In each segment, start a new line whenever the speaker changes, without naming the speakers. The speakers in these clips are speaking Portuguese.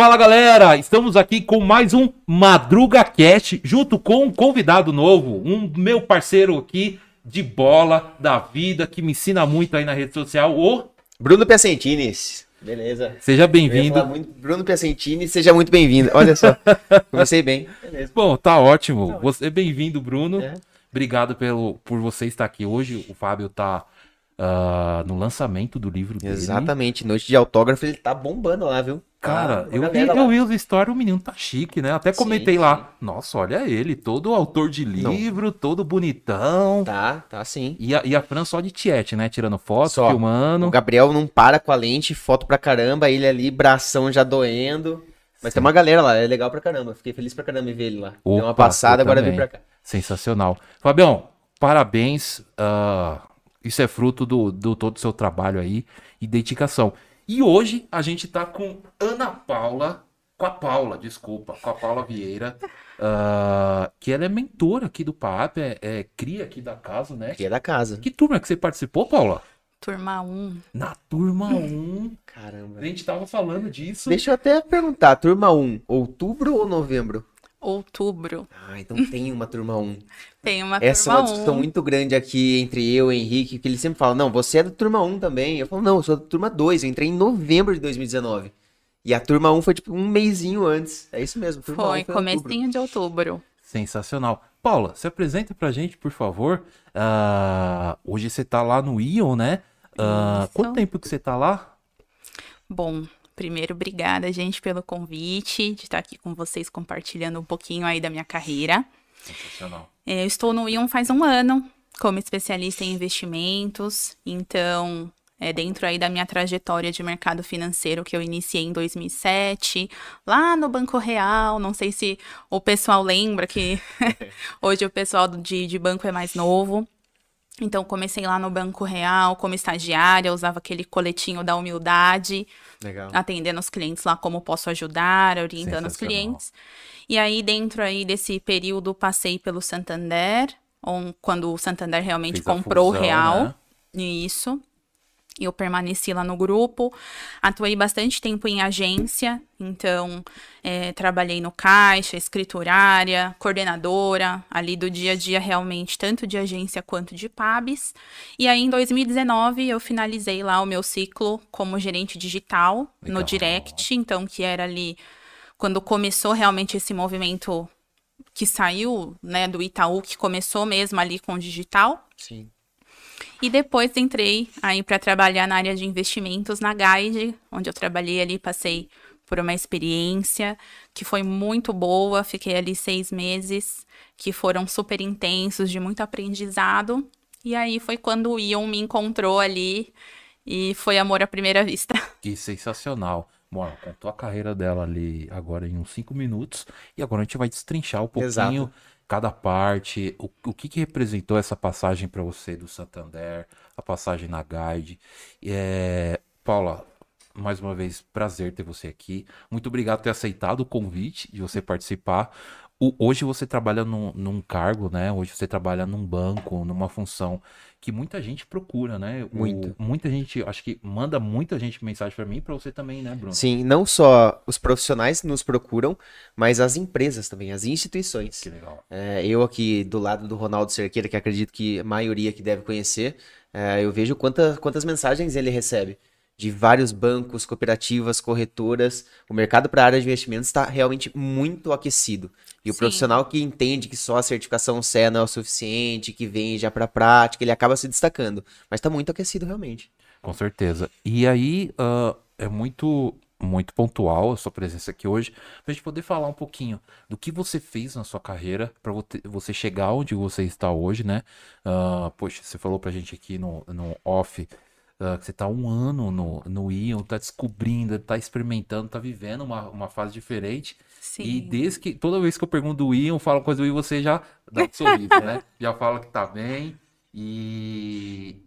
Fala galera, estamos aqui com mais um Madruga Cast, junto com um convidado novo, um meu parceiro aqui de bola da vida, que me ensina muito aí na rede social, o
Bruno Piacentini. Beleza.
Seja bem-vindo.
muito- Bruno Piacentini, seja muito bem-vindo. Olha só, comecei bem. Beleza.
Bom, tá ótimo. Você é bem-vindo, Bruno.
É.
Obrigado pelo, por você estar aqui hoje. O Fábio tá ah, no lançamento do livro dele.
Exatamente, noite de autógrafo, ele tá bombando lá, viu?
Cara,
Tá,
eu vi, eu vi os stories, o menino tá chique, né? Até
Sim,
comentei
sim.
lá. Nossa, olha ele, todo autor de
Não.
livro, todo bonitão.
Tá, tá sim.
E a, e a Fran só de tiete, né? Tirando foto,
Só.
filmando.
O Gabriel não para com a lente, foto pra caramba, ele ali, bração já doendo. Mas tem uma galera lá, é legal pra caramba. Fiquei feliz pra caramba em ver ele lá. Deu uma
Opa,
passada, agora vem pra cá.
Sensacional. Fabião, parabéns. ah, isso é fruto do, do todo o seu trabalho aí e dedicação. E hoje a gente tá com Ana Paula, com a Paula, desculpa, com a Paula Vieira, ah, que ela é mentora aqui do PAP, é, é cria aqui da casa, né?
É da casa.
Que turma que você participou, Paula?
Turma 1.
Na turma 1.
Caramba.
A gente tava falando disso.
Deixa eu até perguntar, turma 1, outubro ou novembro?
Outubro.
Ah, então tem uma turma 1.
Tem uma
Essa é uma discussão
1.
muito grande aqui entre eu e o Henrique, que ele sempre fala, não, você é da turma 1 também. Eu falo, não, eu sou da turma 2, eu entrei em novembro de 2019. E a turma 1 foi tipo um mêsinho antes. É isso mesmo, turma
Foi,
1 foi em outubro.
comecinho de outubro.
Sensacional. Paula, se apresenta pra gente, por favor. Ah, hoje você tá lá no Ion, né?
Isso.
quanto tempo que você tá lá?
Bom, primeiro, obrigada, gente, pelo convite, de estar aqui com vocês compartilhando um pouquinho aí da minha carreira.
Sensacional.
É, Eu estou no Ion faz um ano, como especialista em investimentos, então, é dentro aí da minha trajetória de mercado financeiro que eu iniciei em 2007, lá no Banco Real, não sei se o pessoal lembra que hoje o pessoal de, de banco é mais novo. Então, comecei lá no Banco Real como estagiária, usava aquele coletinho da humildade,
Legal.
atendendo os clientes lá como posso ajudar, orientando os clientes. E aí, dentro aí desse período, passei pelo Santander, quando o Santander realmente
Fez a
comprou o Real.
né?
Isso. Eu permaneci lá no grupo, atuei bastante tempo em agência, então eh, trabalhei no caixa, escriturária, coordenadora, ali do dia a dia realmente, tanto de agência quanto de PABs. E aí em 2019 eu finalizei lá o meu ciclo como gerente digital
Legal.
no Direct, então que era ali quando começou realmente esse movimento que saiu né, do Itaú, que começou mesmo ali com o digital.
Sim.
E depois entrei aí para trabalhar na área de investimentos na Guide, onde eu trabalhei ali, passei por uma experiência que foi muito boa. Fiquei ali seis meses, que foram super intensos, de muito aprendizado. E aí foi quando o Ion me encontrou ali e foi amor à primeira vista.
Que sensacional. Bom, contou a carreira dela ali agora em uns 5 minutos. E agora a gente vai destrinchar um pouquinho
Exato.
cada parte. O, o que, que representou essa passagem pra você do Santander, a passagem na Guide. É, Paula, mais uma vez, prazer ter você aqui. Muito obrigado por ter aceitado o convite de você participar. O- hoje você trabalha num, num cargo, né? Hoje você trabalha num banco, numa função que muita gente procura, né?
Muito.
muita gente, acho que manda muita gente mensagem pra mim e pra você também, né, Bruno?
Sim, não só os profissionais nos procuram, mas as empresas também, as instituições.
Que legal.
É, eu aqui do lado do Ronaldo Cerqueira, que acredito que a maioria que deve conhecer, é, eu vejo quanta- quantas mensagens ele recebe de vários bancos, cooperativas, corretoras. O mercado para a área de investimentos está realmente muito aquecido. E o
Sim.
profissional que entende que só a certificação CE não é o suficiente, que vem já para a prática, ele acaba se destacando. Mas está muito aquecido realmente.
Com certeza. E aí, ah, é muito, muito pontual a sua presença aqui hoje, pra gente poder falar um pouquinho do que você fez na sua carreira pra vo- você chegar onde você está hoje, né? Ah, poxa, você falou pra gente aqui no, no off ah, que você tá um ano no, no Ion, tá descobrindo, tá experimentando, tá vivendo uma, uma fase diferente.
Sim.
E desde que toda vez que eu pergunto do Ion, falo coisa do Ion, você já dá um sorriso, né? Já fala que tá bem. E,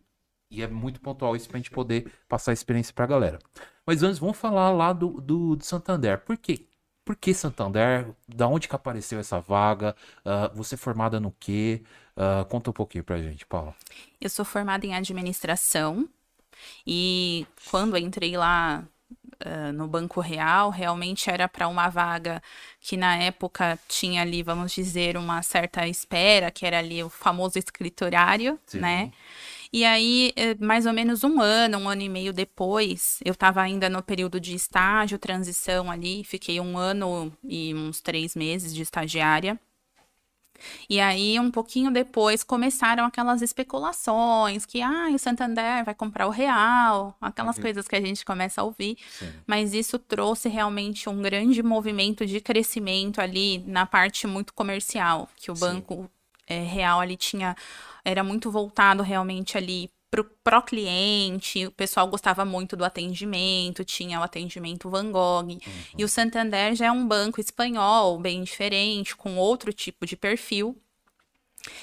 e é muito pontual isso pra gente poder passar a experiência pra galera. Mas antes, vamos falar lá do, do, do Santander. Por quê? Por que Santander? Da onde que apareceu essa vaga? Ah, você é formada no quê? Ah, conta um pouquinho pra gente, Paula.
Eu sou formada em administração e quando eu entrei lá uh, no Banco Real, realmente era para uma vaga que na época tinha ali, vamos dizer, uma certa espera, que era ali o famoso escriturário, Sim. né? E aí, eh, mais ou menos um ano, um ano e meio depois, eu estava ainda no período de estágio, transição ali, fiquei um ano e uns três meses de estagiária. E aí, um pouquinho depois, começaram aquelas especulações que, ah, o Santander vai comprar o real, aquelas uhum. coisas que a gente começa a ouvir. Sim. Mas isso trouxe realmente um grande movimento de crescimento ali na parte muito comercial, que o Sim. banco é, real ali tinha era muito voltado realmente ali pro cliente, o pessoal gostava muito do atendimento, tinha o atendimento Van Gogh. Uhum. E o Santander já é um banco espanhol, bem diferente, com outro tipo de perfil.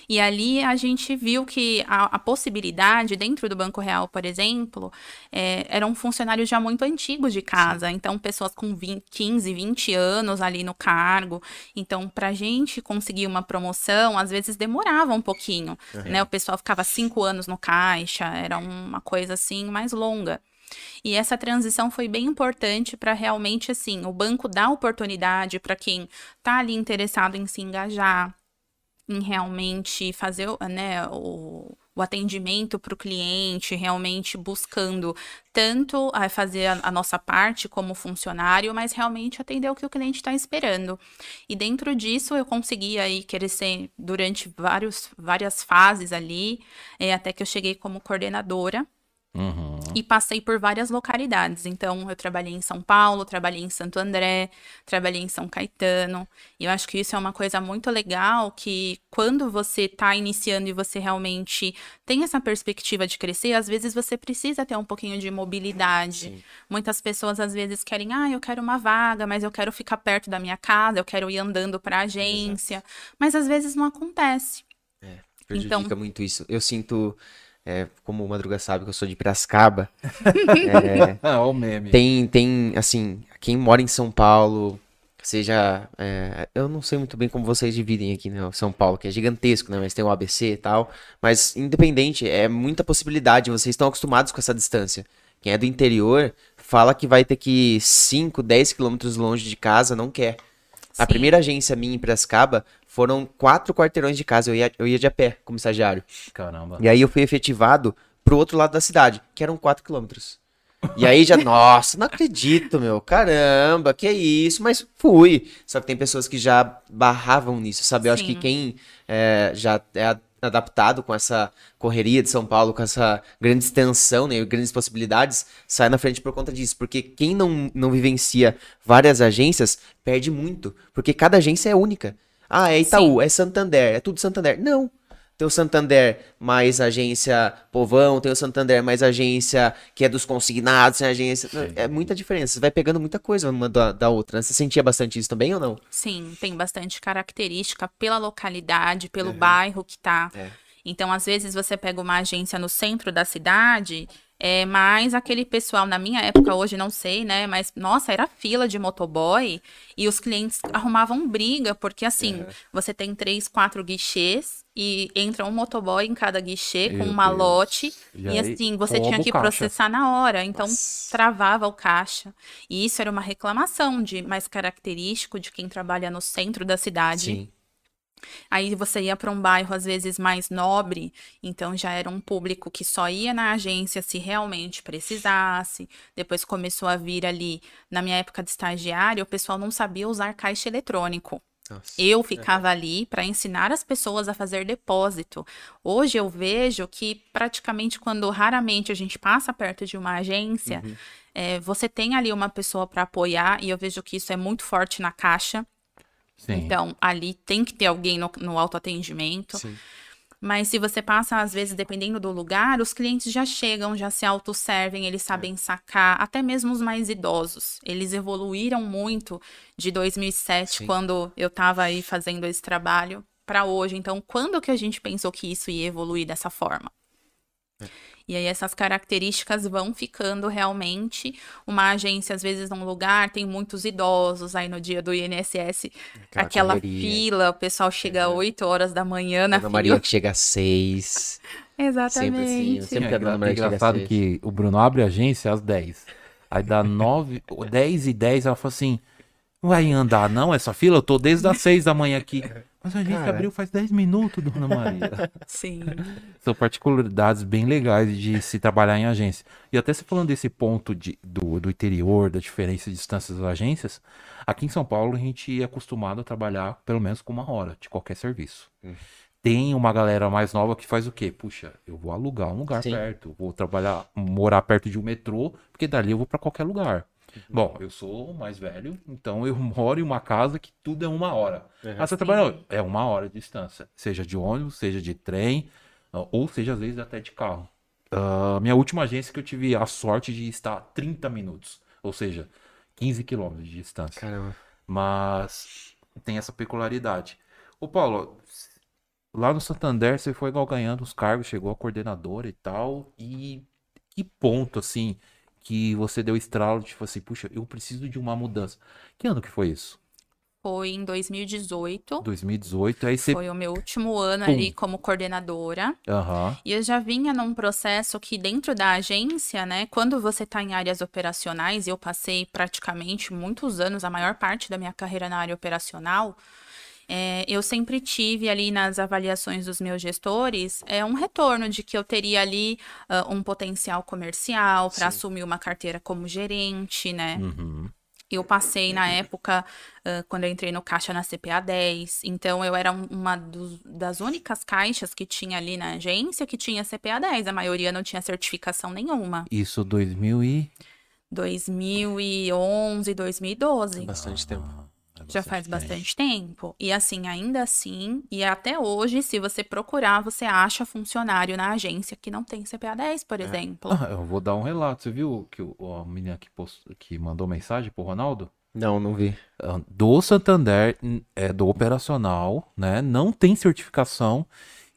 E ali a gente viu que a, a, possibilidade, dentro do Banco Real, por exemplo, é, eram funcionários já muito antigos de casa, então pessoas com 20, 15, 20 anos ali no cargo. Então, para a gente conseguir uma promoção, às vezes demorava um pouquinho, uhum. né? O pessoal ficava cinco anos no caixa, era uma coisa assim mais longa. E essa transição foi bem importante para realmente assim, o banco dar oportunidade para quem está ali interessado em se engajar, em realmente fazer né, o, o atendimento para o cliente, realmente buscando tanto a fazer a, a, nossa parte como funcionário, mas realmente atender o que o cliente está esperando. E dentro disso eu consegui aí crescer durante vários, várias fases ali, é, até que eu cheguei como coordenadora. Uhum. E passei por várias localidades. Então, eu trabalhei em São Paulo, trabalhei em Santo André, trabalhei em São Caetano. E eu acho que isso é uma coisa muito legal que quando você está iniciando e você realmente tem essa perspectiva de crescer, às vezes você precisa ter um pouquinho de mobilidade. Sim. Muitas pessoas às vezes querem, ah, eu quero uma vaga, mas eu quero ficar perto da minha casa, eu quero ir andando para a agência. Exato. Mas às vezes não acontece.
É, prejudica então, muito isso. Eu sinto é, como o Madruga sabe que eu sou de Piracicaba. é,
ah, o meme.
Tem, tem, assim, quem mora em São Paulo, seja. É, eu não sei muito bem como vocês dividem aqui, né? São Paulo, que é gigantesco, né? Mas tem o ABC e tal. Mas, independente, é muita possibilidade. Vocês estão acostumados com essa distância. Quem é do interior fala que vai ter que 5, 10 quilômetros longe de casa, não quer. Sim. A primeira agência minha em Piracicaba foram quatro quarteirões de casa. Eu ia, eu ia de a pé como estagiário.
Caramba.
E aí eu fui efetivado pro outro lado da cidade, que eram quatro quilômetros. E aí já, nossa, não acredito, meu, caramba, que é isso, mas fui. Só que tem pessoas que já barravam nisso, sabe? Eu Sim. acho que quem é, já é adaptado com essa correria de São Paulo, com essa grande extensão, né, grandes possibilidades, sai na frente por conta disso. Porque quem não, não vivencia várias agências perde muito, porque cada agência é única. Ah, é Itaú, Sim. é Santander, é tudo Santander. Não. Tem o Santander mais agência povão, tem o Santander mais agência que é dos consignados, tem agência. Sim. É muita diferença. Você vai pegando muita coisa uma da, da outra. Né? Você sentia bastante isso também ou não?
Sim, tem bastante característica pela localidade, pelo uhum. bairro que tá. É. Então, às vezes, você pega uma agência no centro da cidade é, mas aquele pessoal, na minha época, hoje não sei, né? Mas, nossa, era fila de motoboy e os clientes arrumavam briga, porque assim, você tem três, quatro guichês e entra um motoboy em cada guichê Meu com um malote. E, e assim, você tinha que processar na hora. Então, nossa. travava o caixa. E isso era uma reclamação de mais característico de quem trabalha no centro da cidade. Sim Aí você ia para um bairro às vezes mais nobre, então já era um público que só ia na agência se realmente precisasse. Depois começou a vir ali, na minha época de estagiário, o pessoal não sabia usar caixa eletrônico. Nossa. Eu ficava é. ali para ensinar as pessoas a fazer depósito. Hoje eu vejo que praticamente quando raramente a gente passa perto de uma agência, uhum. é, você tem ali uma pessoa para apoiar e eu vejo que isso é muito forte na caixa. Sim. Então, ali tem que ter alguém no, no autoatendimento. Sim. Mas se você passa, às vezes, dependendo do lugar, os clientes já chegam, já se autosservem, eles sabem é. sacar, até mesmo os mais idosos. Eles evoluíram muito de 2007, Sim. quando eu estava aí fazendo esse trabalho, para hoje. Então, quando que a gente pensou que isso ia evoluir dessa forma? É. E aí essas características vão ficando realmente uma agência, às vezes, num lugar, tem muitos idosos, aí no dia do INSS, aquela, aquela fila, o pessoal chega às é. 8 horas da manhã na Ana fila.
Maria que chega às 6.
Exatamente. Sempre assim,
sempre é, é engraçado que o Bruno abre a agência às 10. Aí dá 9, 10 e 10, ela falou assim: não vai andar não essa fila? Eu tô desde as 6 da manhã aqui. Mas a gente
Cara.
abriu faz 10 minutos, dona Maria.
Sim.
São particularidades bem legais de se trabalhar em agência. E até se falando desse ponto de, do, do interior, da diferença de distâncias das agências, aqui em São Paulo a gente é acostumado a trabalhar pelo menos com uma hora de qualquer serviço. Tem uma galera mais nova que faz o quê? Puxa, eu vou alugar um lugar
Sim.
perto, vou trabalhar, morar perto de um metrô, porque dali eu vou para qualquer lugar. Bom, eu sou mais velho, então eu moro em uma casa que tudo é uma hora. Ah, você trabalha é uma hora de distância, seja de ônibus, seja de trem, ah, ou seja às vezes até de carro. Ah, minha última agência que eu tive a sorte de estar a 30 minutos, ou seja, 15 quilômetros de distância.
Caramba.
Mas tem essa peculiaridade. Ô Paulo, lá no Santander você foi ganhando os cargos, chegou a coordenadora e tal, e que ponto assim que você deu estralo, tipo assim, puxa, eu preciso de uma mudança. Que ano que foi isso?
Foi em 2018.
2018, aí você...
Foi o meu último ano
Pum.
ali como coordenadora.
Aham,
E eu já vinha num processo que dentro da agência, né, quando você está em áreas operacionais, eu passei praticamente muitos anos, a maior parte da minha carreira na área operacional, é, eu sempre tive ali nas avaliações dos meus gestores é, um retorno de que eu teria ali ah, um potencial comercial para assumir uma carteira como gerente, né?
uhum.
Eu passei na época, ah, quando eu entrei no caixa na CPA 10, então eu era um- uma dos- das únicas caixas que tinha ali na agência que tinha CPA 10, a maioria não tinha certificação nenhuma.
Isso 2000 e...
2011, 2012.
Bastante tempo.
É
Já faz
tempo.
bastante tempo. E assim, ainda assim, e até hoje, se você procurar, você acha funcionário na agência que não tem CPA 10, por exemplo.
Ah, eu vou dar um relato. Você viu que o, a menina que, post... que mandou mensagem pro Ronaldo?
Não, não vi.
Ah, Do Santander, é do operacional, né? Não tem certificação.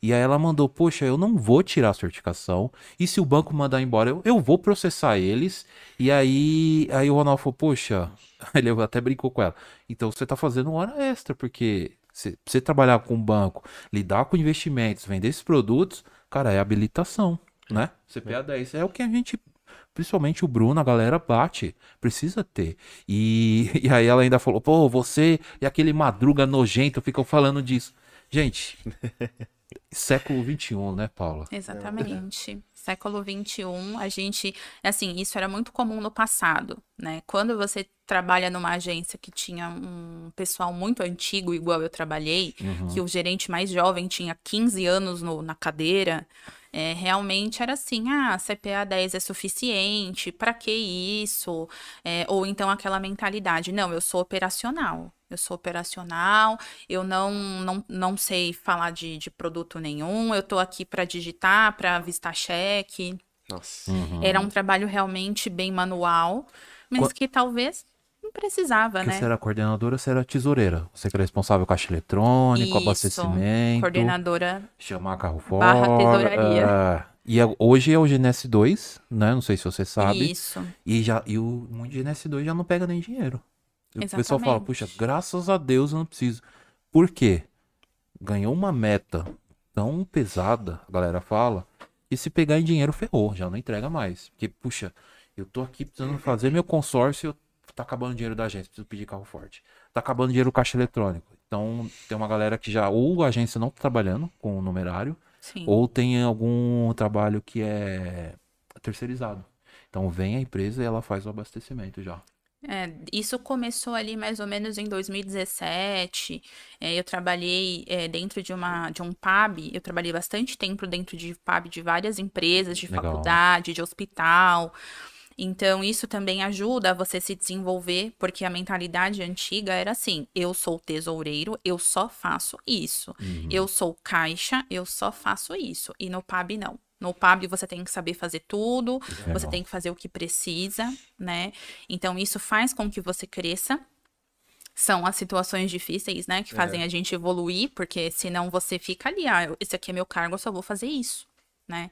E aí ela mandou, poxa, eu não vou tirar a certificação. E se o banco mandar embora, eu, eu vou processar eles. E aí, aí o Ronaldo falou, poxa, ele até brincou com ela. Então você tá fazendo hora extra, porque você, você trabalhar com o banco, lidar com investimentos, vender esses produtos, cara, é habilitação, né? CPA 10 é o que a gente, principalmente o Bruno, a galera bate, precisa ter. E, e aí ela ainda falou, pô, você e aquele madruga nojento ficam falando disso. Gente, século XXI, né, Paula?
Exatamente. Século XXI, a gente, assim, isso era muito comum no passado, né? Quando você trabalha numa agência que tinha um pessoal muito antigo, igual eu trabalhei, que o gerente mais jovem tinha 15 anos no- na cadeira, é, realmente era assim, ah, CPA 10 é suficiente, pra que isso? É, ou então aquela mentalidade, não, eu sou operacional, eu sou operacional, eu não, não, não sei falar de, de produto nenhum, eu tô aqui pra digitar, pra avistar cheque.
Nossa.
Uhum.
Era um trabalho realmente bem manual, mas que talvez não precisava,
Que
né?
você era coordenadora, você era tesoureira. Você que era responsável caixa eletrônico,
Isso,
abastecimento,
Coordenadora
chamar carro fora.
Barra tesouraria.
é. E é- hoje é o GNS 2, né? Não sei se você sabe.
Isso.
E, já, e o muito GNS 2 já não pega nem dinheiro. E O pessoal fala,
Exatamente.
puxa, graças a Deus eu não preciso. Por quê? Ganhou uma meta tão pesada, a galera fala, e se pegar em dinheiro, ferrou, já não entrega mais. Porque, puxa, eu tô aqui precisando fazer meu consórcio, tá acabando o dinheiro da agência, preciso pedir carro forte. Tá acabando o dinheiro do caixa eletrônico. Então, tem uma galera que já, ou a agência não tá trabalhando com o numerário,
Sim.
ou tem algum trabalho que é terceirizado. Então, vem a empresa e ela faz o abastecimento já.
É, isso começou ali mais ou menos em 2017. É, eu trabalhei é, dentro de, uma, de um pub. Eu trabalhei bastante tempo dentro de pub de várias empresas, de
Legal.
faculdade, de hospital. Então, isso também ajuda a você se desenvolver, porque a mentalidade antiga era assim: eu sou tesoureiro, eu só faço isso. Eu sou caixa, eu só faço isso. E no pub, não. No pub você tem que saber fazer tudo, você
Legal.
tem que fazer o que precisa, né? Então isso faz com que você cresça. São as situações difíceis, né, que fazem a gente evoluir, porque senão você fica ali, ah, esse aqui é meu cargo, eu só vou fazer isso, né?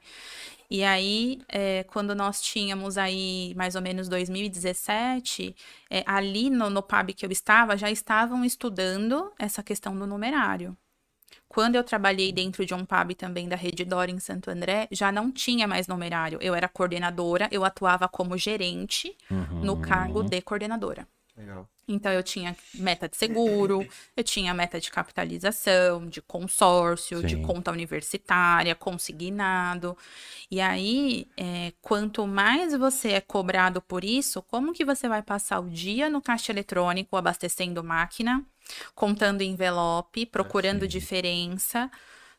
E aí, é, quando nós tínhamos aí mais ou menos 2017, é, ali no, no pub que eu estava, já estavam estudando essa questão do numerário. Quando eu trabalhei dentro de um pub também da Rede Dora em Santo André, já não tinha mais numerário. Eu era coordenadora, eu atuava como gerente no cargo de coordenadora.
Legal.
Então eu tinha meta de seguro, eu tinha meta de capitalização, de consórcio, de
Sim.
conta universitária, consignado. E aí, é, quanto mais você é cobrado por isso, como que você vai passar o dia no caixa eletrônico abastecendo máquina, contando envelope, procurando
sim.
diferença,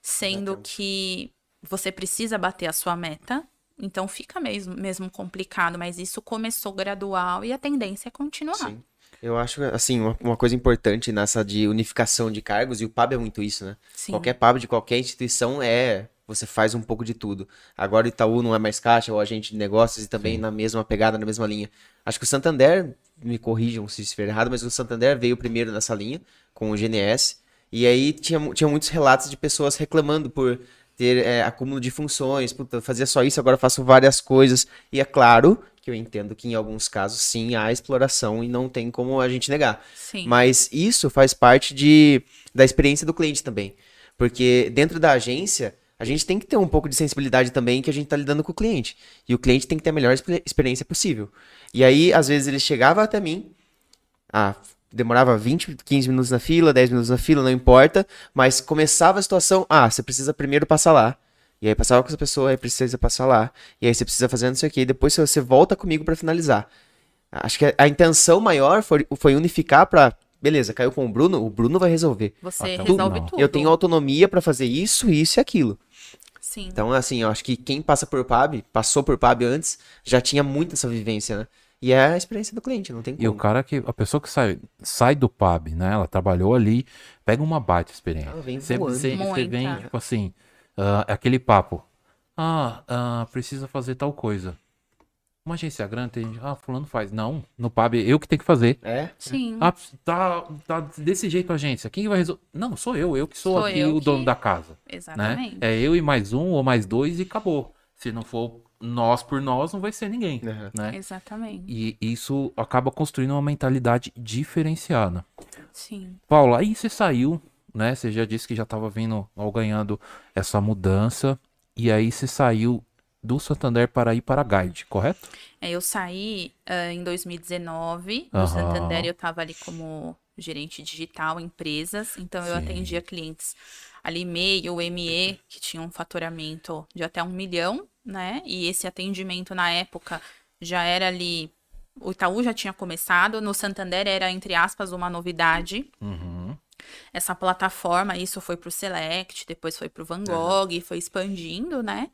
sendo que você precisa bater a sua meta. Então fica mesmo, mesmo complicado, mas isso começou gradual e a tendência é continuar.
Sim. Eu acho, assim, uma, uma coisa importante nessa de unificação de cargos, e o PAB é muito isso, né?
Sim.
Qualquer PAB de qualquer instituição é. Você faz um pouco de tudo. Agora o Itaú não é mais caixa, é o agente de negócios e também
Sim.
na mesma pegada, na mesma linha. Acho que o Santander, me corrijam se estiver errado, mas o Santander veio primeiro nessa linha, com o GNS. E aí tinha, tinha muitos relatos de pessoas reclamando por ter é, acúmulo de funções, puta, fazia só isso, agora faço várias coisas. E é claro que eu entendo que em alguns casos sim há exploração e não tem como a gente negar.
Sim.
Mas isso faz parte de, da experiência do cliente também. Porque dentro da agência, a gente tem que ter um pouco de sensibilidade também que a gente está lidando com o cliente. E o cliente tem que ter a melhor expe- experiência possível. E aí, às vezes, ele chegava até mim, ah, demorava 20, 15 minutos na fila, 10 minutos na fila, não importa, mas começava a situação, ah, você precisa primeiro passar lá. E aí passava com essa pessoa, aí precisa passar lá. E aí você precisa fazer não sei o quê, e depois você volta comigo para finalizar. Acho que a, intenção maior foi, foi unificar para, beleza, caiu com o Bruno, o Bruno vai resolver.
Você
Ah, então
resolve
não.
tudo.
Eu tenho autonomia para fazer isso, isso e aquilo.
Sim.
Então, assim, eu acho que quem passa por PAB, passou por PAB antes, já tinha muito essa vivência, né? E é a experiência do cliente, não tem
E o
como.
cara que. A pessoa que sai, sai do pub, né? Ela trabalhou ali, pega uma baita experiência.
Ela vem
Você, você, você vem, tipo assim, ah, aquele papo. Ah, ah, precisa fazer tal coisa. Uma agência grande, tem, ah, fulano faz. Não, no pub eu que tenho que fazer.
É?
Sim.
Ah, tá, tá desse jeito a agência. Quem vai resolver? Não, sou eu, eu que sou,
Sou
aqui o dono
que-
da casa. Né?
Exatamente.
É eu e mais um ou mais dois e acabou. Se não for nós por nós, não vai ser ninguém.
Uhum.
Né?
Exatamente.
E isso acaba construindo uma mentalidade diferenciada.
Sim.
Paula, aí você saiu, né? Você já disse que já estava vindo ou ganhando essa mudança. E aí você saiu do Santander para ir para a Guide, correto?
É, eu saí ah, em 2019 do
Aham.
Santander, eu estava ali como gerente digital, empresas, então eu
Sim.
atendia clientes ali MEI ou ME, que tinham um faturamento de até um milhão, né? E esse atendimento na época já era ali. O Itaú já tinha começado, no Santander era, entre aspas, uma novidade.
Uhum.
essa plataforma, isso foi pro Select, depois foi pro Van Gogh, e foi expandindo, né?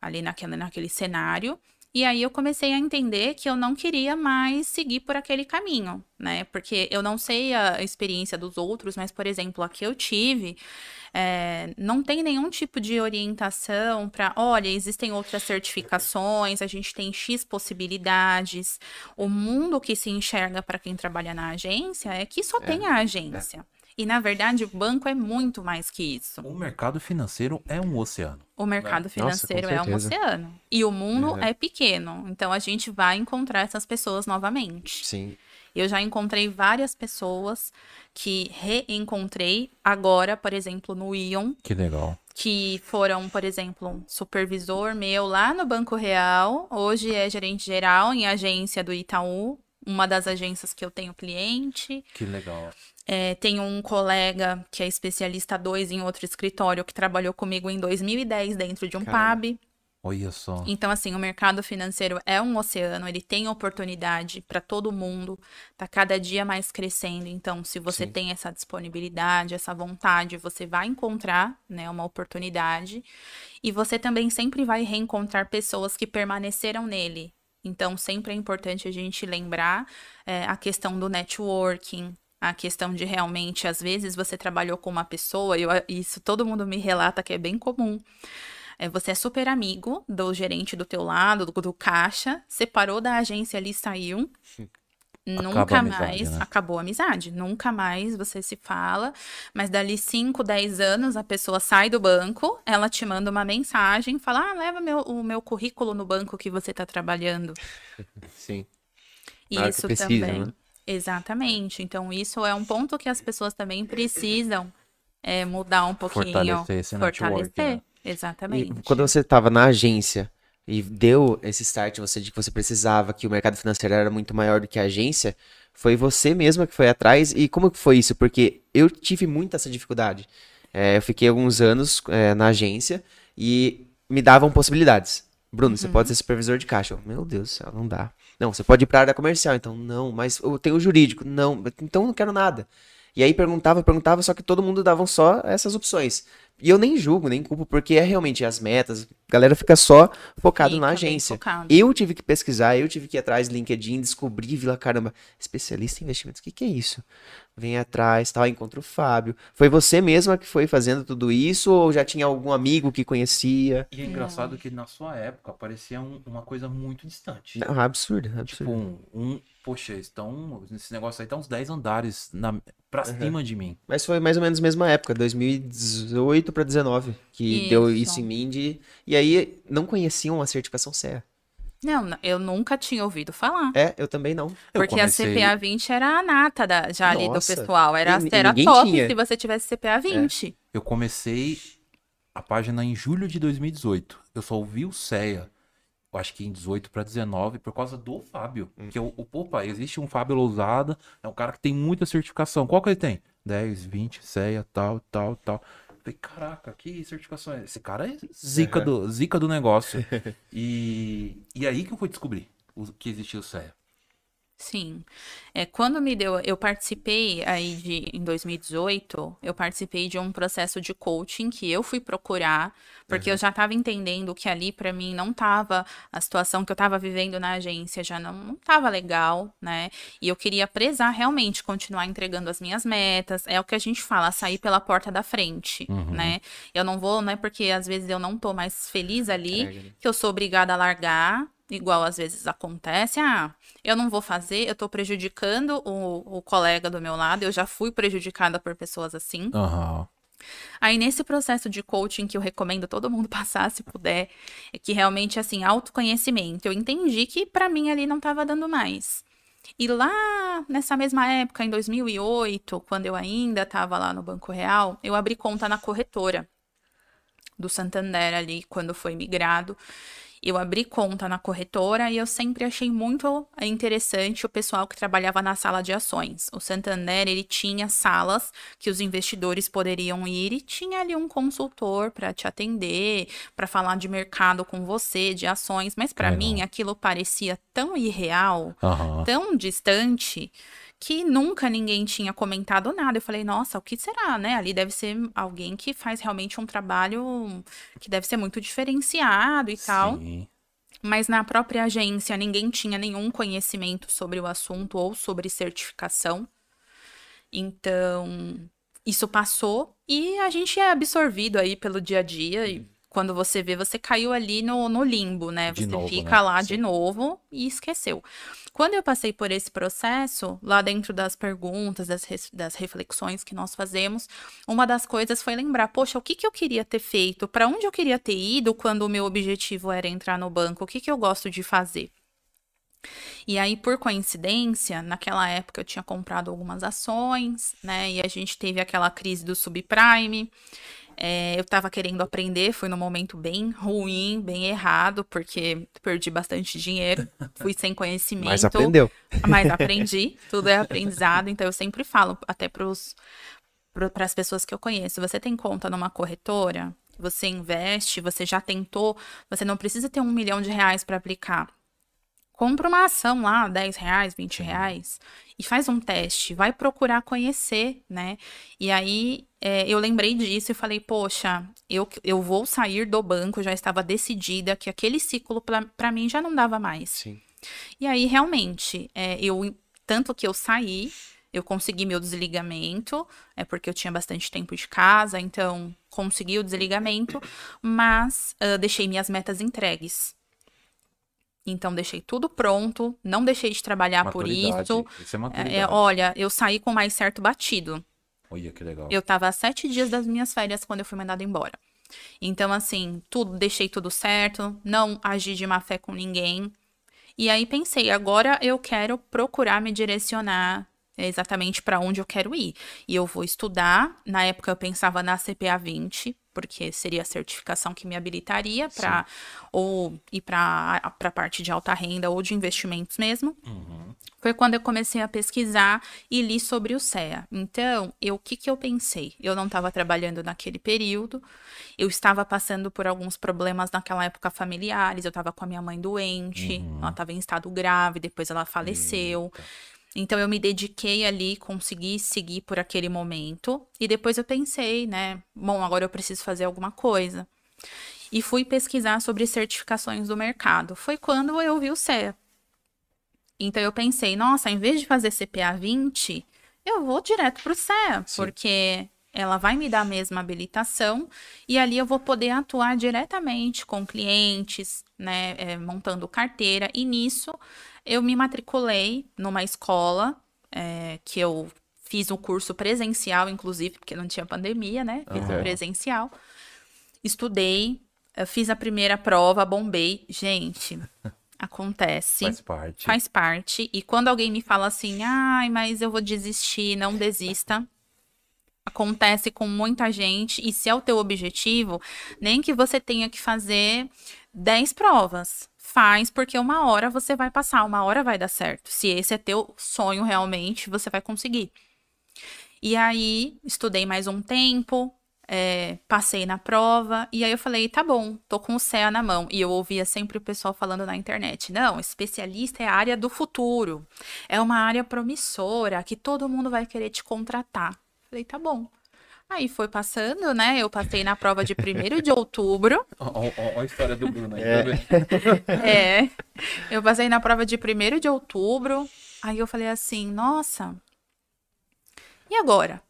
Ali naquele, naquele cenário. E aí eu comecei a entender que eu não queria mais seguir por aquele caminho, né? Porque eu não sei a experiência dos outros, mas, por exemplo, a que eu tive, é, não tem nenhum tipo de orientação para, olha, existem outras certificações, a gente tem X possibilidades. O mundo que se enxerga para quem trabalha na agência é que só tem a agência. E, na verdade, o banco é muito mais que isso.
O mercado financeiro é um oceano.
O mercado
Nossa,
financeiro
com
é um oceano. E o mundo
Uhum.
é pequeno. Então, a gente vai encontrar essas pessoas novamente.
Sim.
Eu já encontrei várias pessoas que reencontrei agora, por exemplo, no Ion,
Que legal.
que foram, por exemplo, um supervisor meu lá no Banco Real, hoje é gerente geral em agência do Itaú, uma das agências que eu tenho cliente.
Que legal.
É, tenho um colega que é especialista 2 em outro escritório que trabalhou comigo em 2010 dentro de um
Caramba.
pub.
Olha só.
Então, assim, o mercado financeiro é um oceano, ele tem oportunidade para todo mundo, tá cada dia mais crescendo. Então, se você
Sim.
tem essa disponibilidade, essa vontade, você vai encontrar, né, uma oportunidade. E você também sempre vai reencontrar pessoas que permaneceram nele. Então, sempre é importante a gente lembrar é, a questão do networking, a questão de realmente, às vezes, você trabalhou com uma pessoa, eu, isso todo mundo me relata que é bem comum. É, você é super amigo do gerente do teu lado, do, do caixa, separou da agência ali, saiu. Nunca
a amizade,
mais
né?
acabou a amizade. Nunca mais você se fala. Mas dali 5, 10 anos, a pessoa sai do banco, ela te manda uma mensagem, fala: Ah, leva meu, o meu currículo no banco que você está trabalhando.
Sim.
Isso
precisa,
também.
né?
Exatamente. Então, isso é um ponto que as pessoas também precisam é, mudar um pouquinho.
Fortalecer esse network,
fortalecer.
né?
Exatamente.
E quando você estava na agência e deu esse start você de que você precisava, que o mercado financeiro era muito maior do que a agência, foi você mesma que foi atrás. E como que foi isso? Porque eu tive muita essa dificuldade. É, eu fiquei alguns anos é, na agência e me davam possibilidades. Bruno, você pode ser supervisor de caixa. Eu, Meu Deus do céu, não dá. Não, você pode ir para a área comercial. Então, não, mas eu tenho o jurídico. Não, então não quero nada. E aí perguntava, perguntava, só que todo mundo davam só essas opções. E eu nem julgo, nem culpo, porque é realmente as metas. A galera fica só focado
Fica
na agência.
focado.
Eu tive que pesquisar, eu tive que ir atrás do LinkedIn, descobrir, vi lá, caramba, especialista em investimentos, o que, que é isso? Vem atrás, tal, encontra o Fábio. Foi você mesma que foi fazendo tudo isso ou já tinha algum amigo que conhecia?
E é engraçado que na sua época parecia um- uma coisa muito distante.
Não, absurdo,
Tipo,
absurdo.
um, um- poxa, estão. Esse negócio aí tá uns 10 andares na, pra cima de mim.
Mas foi mais ou menos a mesma época, 2018 para 19, que deu
Isso.
isso em mim de... E aí não conheciam a certificação CEA.
Não, eu nunca tinha ouvido falar.
É, eu também não.
Porque
comecei-
a CPA 20 era a nata da, já ali do
Nossa,
pessoal. Era,
e-
era top
tinha.
se você tivesse CPA 20.
Eu comecei a página em julho de 2018. Eu só ouvi o CEA, acho que em 18 para 19, por causa do Fábio.
Hum.
Que o, o, opa, existe um Fábio Lousada, é um cara que tem muita certificação. Qual que ele tem? 10, 20, CEA, tal, tal, tal. Falei, caraca, que certificação é? Esse cara é zica, do, zica do negócio. e, e aí que eu fui descobrir o- que existia o CEA.
Sim. É, quando me deu, eu participei aí de, em 2018, eu participei de um processo de coaching que eu fui procurar, porque eu já estava entendendo que ali para mim não tava, a situação que eu estava vivendo na agência já não, não tava legal, né? E eu queria prezar realmente, continuar entregando as minhas metas, é o que a gente fala, sair pela porta da frente, né? Eu não vou, não é porque às vezes eu não tô mais feliz ali,
né?
que eu sou obrigada a largar, igual às vezes acontece. Ah, eu não vou fazer, eu tô prejudicando o, o colega do meu lado, eu já fui prejudicada por pessoas assim.
Aham.
Aí, nesse processo de coaching que eu recomendo todo mundo passar, se puder, é que realmente, assim, autoconhecimento. Eu entendi que pra mim ali não tava dando mais. E lá, nessa mesma época, em 2008, quando eu ainda tava lá no Banco Real, eu abri conta na corretora do Santander ali, quando foi migrado. Eu abri conta na corretora e eu sempre achei muito interessante o pessoal que trabalhava na sala de ações. O Santander, ele tinha salas que os investidores poderiam ir e tinha ali um consultor para te atender, para falar de mercado com você, de ações, mas para mim aquilo parecia tão irreal,
Aham.
tão distante que nunca ninguém tinha comentado nada. Eu falei, nossa, o que será, né? Ali deve ser alguém que faz realmente um trabalho que deve ser muito diferenciado e tal.
Sim.
Mas na própria agência ninguém tinha nenhum conhecimento sobre o assunto ou sobre certificação. Então, isso passou e a gente é absorvido aí pelo dia a dia. E quando você vê, você caiu ali no, no limbo, né?
De
Você
novo,
fica
né?
lá de novo e esqueceu. Quando eu passei por esse processo, lá dentro das perguntas, das, das reflexões que nós fazemos, uma das coisas foi lembrar, poxa, o que, que eu queria ter feito? Para onde eu queria ter ido quando o meu objetivo era entrar no banco? O que, que eu gosto de fazer? E aí, por coincidência, naquela época eu tinha comprado algumas ações, né? E a gente teve aquela crise do subprime. É, eu tava querendo aprender, foi num momento bem ruim, bem errado, porque perdi bastante dinheiro, fui sem conhecimento.
Mas aprendeu.
Mas aprendi, tudo é aprendizado, então eu sempre falo até para as pessoas que eu conheço, você tem conta numa corretora, você investe, você já tentou, você não precisa ter um milhão de reais para aplicar. Compra uma ação lá, 10 reais, 20 reais, e faz um teste, vai procurar conhecer, né? E aí é, eu lembrei disso e falei, poxa, eu, eu vou sair do banco, já estava decidida que aquele ciclo para mim já não dava mais.
Sim.
E aí, realmente, é, eu tanto que eu saí, eu consegui meu desligamento, é porque eu tinha bastante tempo de casa, então consegui o desligamento, mas ah, deixei minhas metas entregues. Então, deixei tudo pronto, não deixei de trabalhar por
Maturidade.
isso.
Isso é
É, é, olha, eu saí com mais certo batido.
Olha que legal.
Eu tava há sete dias das minhas férias quando eu fui mandada embora. Então, assim, tudo, deixei tudo certo, não agi de má fé com ninguém. E aí pensei, agora eu quero procurar me direcionar exatamente para onde eu quero ir. E eu vou estudar. Na época eu pensava na CPA 20, porque seria a certificação que me habilitaria para ou ir para a parte de alta renda ou de investimentos mesmo.
Uhum.
Foi quando eu comecei a pesquisar e li sobre o CEA. Então, eu, o que, que eu pensei? Eu não estava trabalhando naquele período, eu estava passando por alguns problemas naquela época familiares, eu estava com a minha mãe doente,
Uhum.
ela estava em estado grave, depois ela faleceu. Então eu me dediquei ali, consegui seguir por aquele momento. E depois eu pensei, né? Bom, agora eu preciso fazer alguma coisa. E fui pesquisar sobre certificações do mercado. Foi quando eu vi o CEA. Então eu pensei, nossa, em vez de fazer CPA 20, eu vou direto para o CEA,
Sim.
porque ela vai me dar a mesma habilitação e ali eu vou poder atuar diretamente com clientes, né, é, montando carteira. E nisso eu me matriculei numa escola é, que eu fiz um curso presencial, inclusive, porque não tinha pandemia, né? Fiz
Aham.
presencial. Estudei, eu fiz a primeira prova, bombei. Gente, acontece.
Faz parte.
Faz parte. E quando alguém me fala assim, ai, mas eu vou desistir, não desista. Acontece com muita gente. E se é o teu objetivo, nem que você tenha que fazer 10 provas. Faz, porque uma hora você vai passar, uma hora vai dar certo. Se esse é teu sonho realmente, você vai conseguir. E aí, estudei mais um tempo, é, passei na prova, e aí eu falei, tá bom, tô com o CEA na mão. E eu ouvia sempre o pessoal falando na internet, não, especialista é a área do futuro. É uma área promissora, que todo mundo vai querer te contratar. Falei, tá bom. Aí foi passando, né? Eu passei na prova de 1 de outubro.
Olha a história do Bruno aí.
É.
tá?
É. Eu passei na prova de 1 de outubro. Aí eu falei assim, nossa. E agora?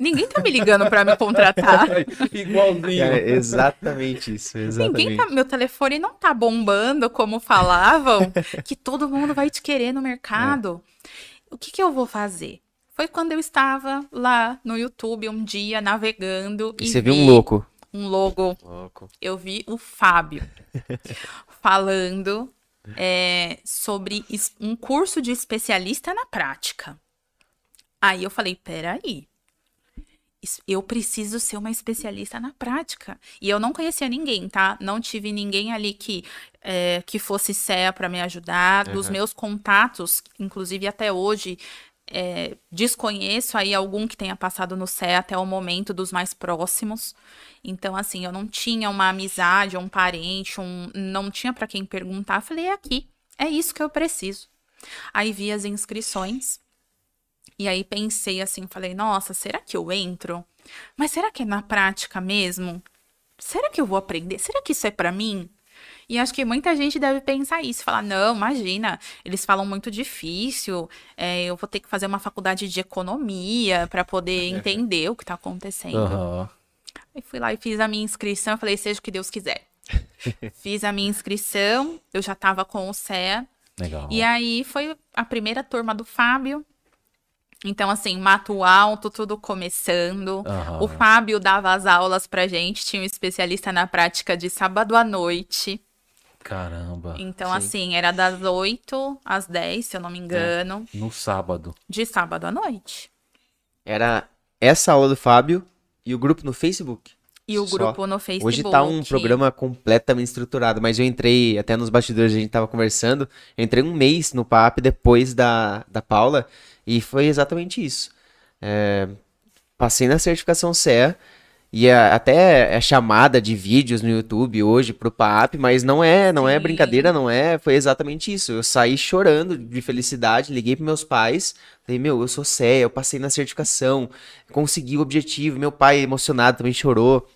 Ninguém tá me ligando pra me contratar.
Igualzinho.
É exatamente isso, exatamente.
Ninguém tá, meu telefone não tá bombando como falavam, que todo mundo vai te querer no mercado. O que que eu vou fazer? Foi quando eu estava lá no YouTube um dia navegando
E
e
você viu um
vi
louco.
um logo
Louco.
eu vi o Fábio falando é, sobre um curso de especialista na prática. Aí eu falei, peraí, eu preciso ser uma especialista na prática. E eu não conhecia ninguém, tá? Não tive ninguém ali que, é, que fosse CEA para me ajudar. Dos
Aham.
meus contatos, inclusive até hoje, é, desconheço aí algum que tenha passado no CEA até o momento dos mais próximos. Então, assim, eu não tinha uma amizade, um parente, um, não tinha para quem perguntar. Falei, é aqui, é isso que eu preciso. Aí vi as inscrições. E aí pensei assim, falei, nossa, será que eu entro? Mas será que é na prática mesmo? Será que eu vou aprender? Será que isso é pra mim? E acho que muita gente deve pensar isso, falar, não, imagina, eles falam muito difícil, é, eu vou ter que fazer uma faculdade de economia pra poder entender o que tá acontecendo.
Aham.
Aí fui lá e fiz a minha inscrição, falei, seja o que Deus quiser. fiz a minha inscrição, eu já tava com o CEA,
Legal.
e aí foi a primeira turma do Fábio. Então, assim, Mato Alto, tudo começando.
Aham.
O Fábio dava as aulas pra gente, tinha um especialista na prática de sábado à noite.
Caramba.
Então,
Sim.
assim, era das 8 às 10, se eu não me engano,
No sábado.
de sábado à noite.
Era essa aula do Fábio e o grupo no Facebook.
E o
Só.
grupo no Facebook.
Hoje tá um programa completamente estruturado, mas eu entrei, até nos bastidores a gente tava conversando, eu entrei um mês no PAP depois da, da Paula e foi exatamente isso. É, passei na certificação CEA e a- até é chamada de vídeos no YouTube hoje pro PAP, mas não é, não é
Sim.
brincadeira, não é, foi exatamente isso. Eu saí chorando de felicidade, liguei pros meus pais, falei, meu, eu sou CEA, eu passei na certificação, consegui o objetivo, meu pai emocionado também chorou.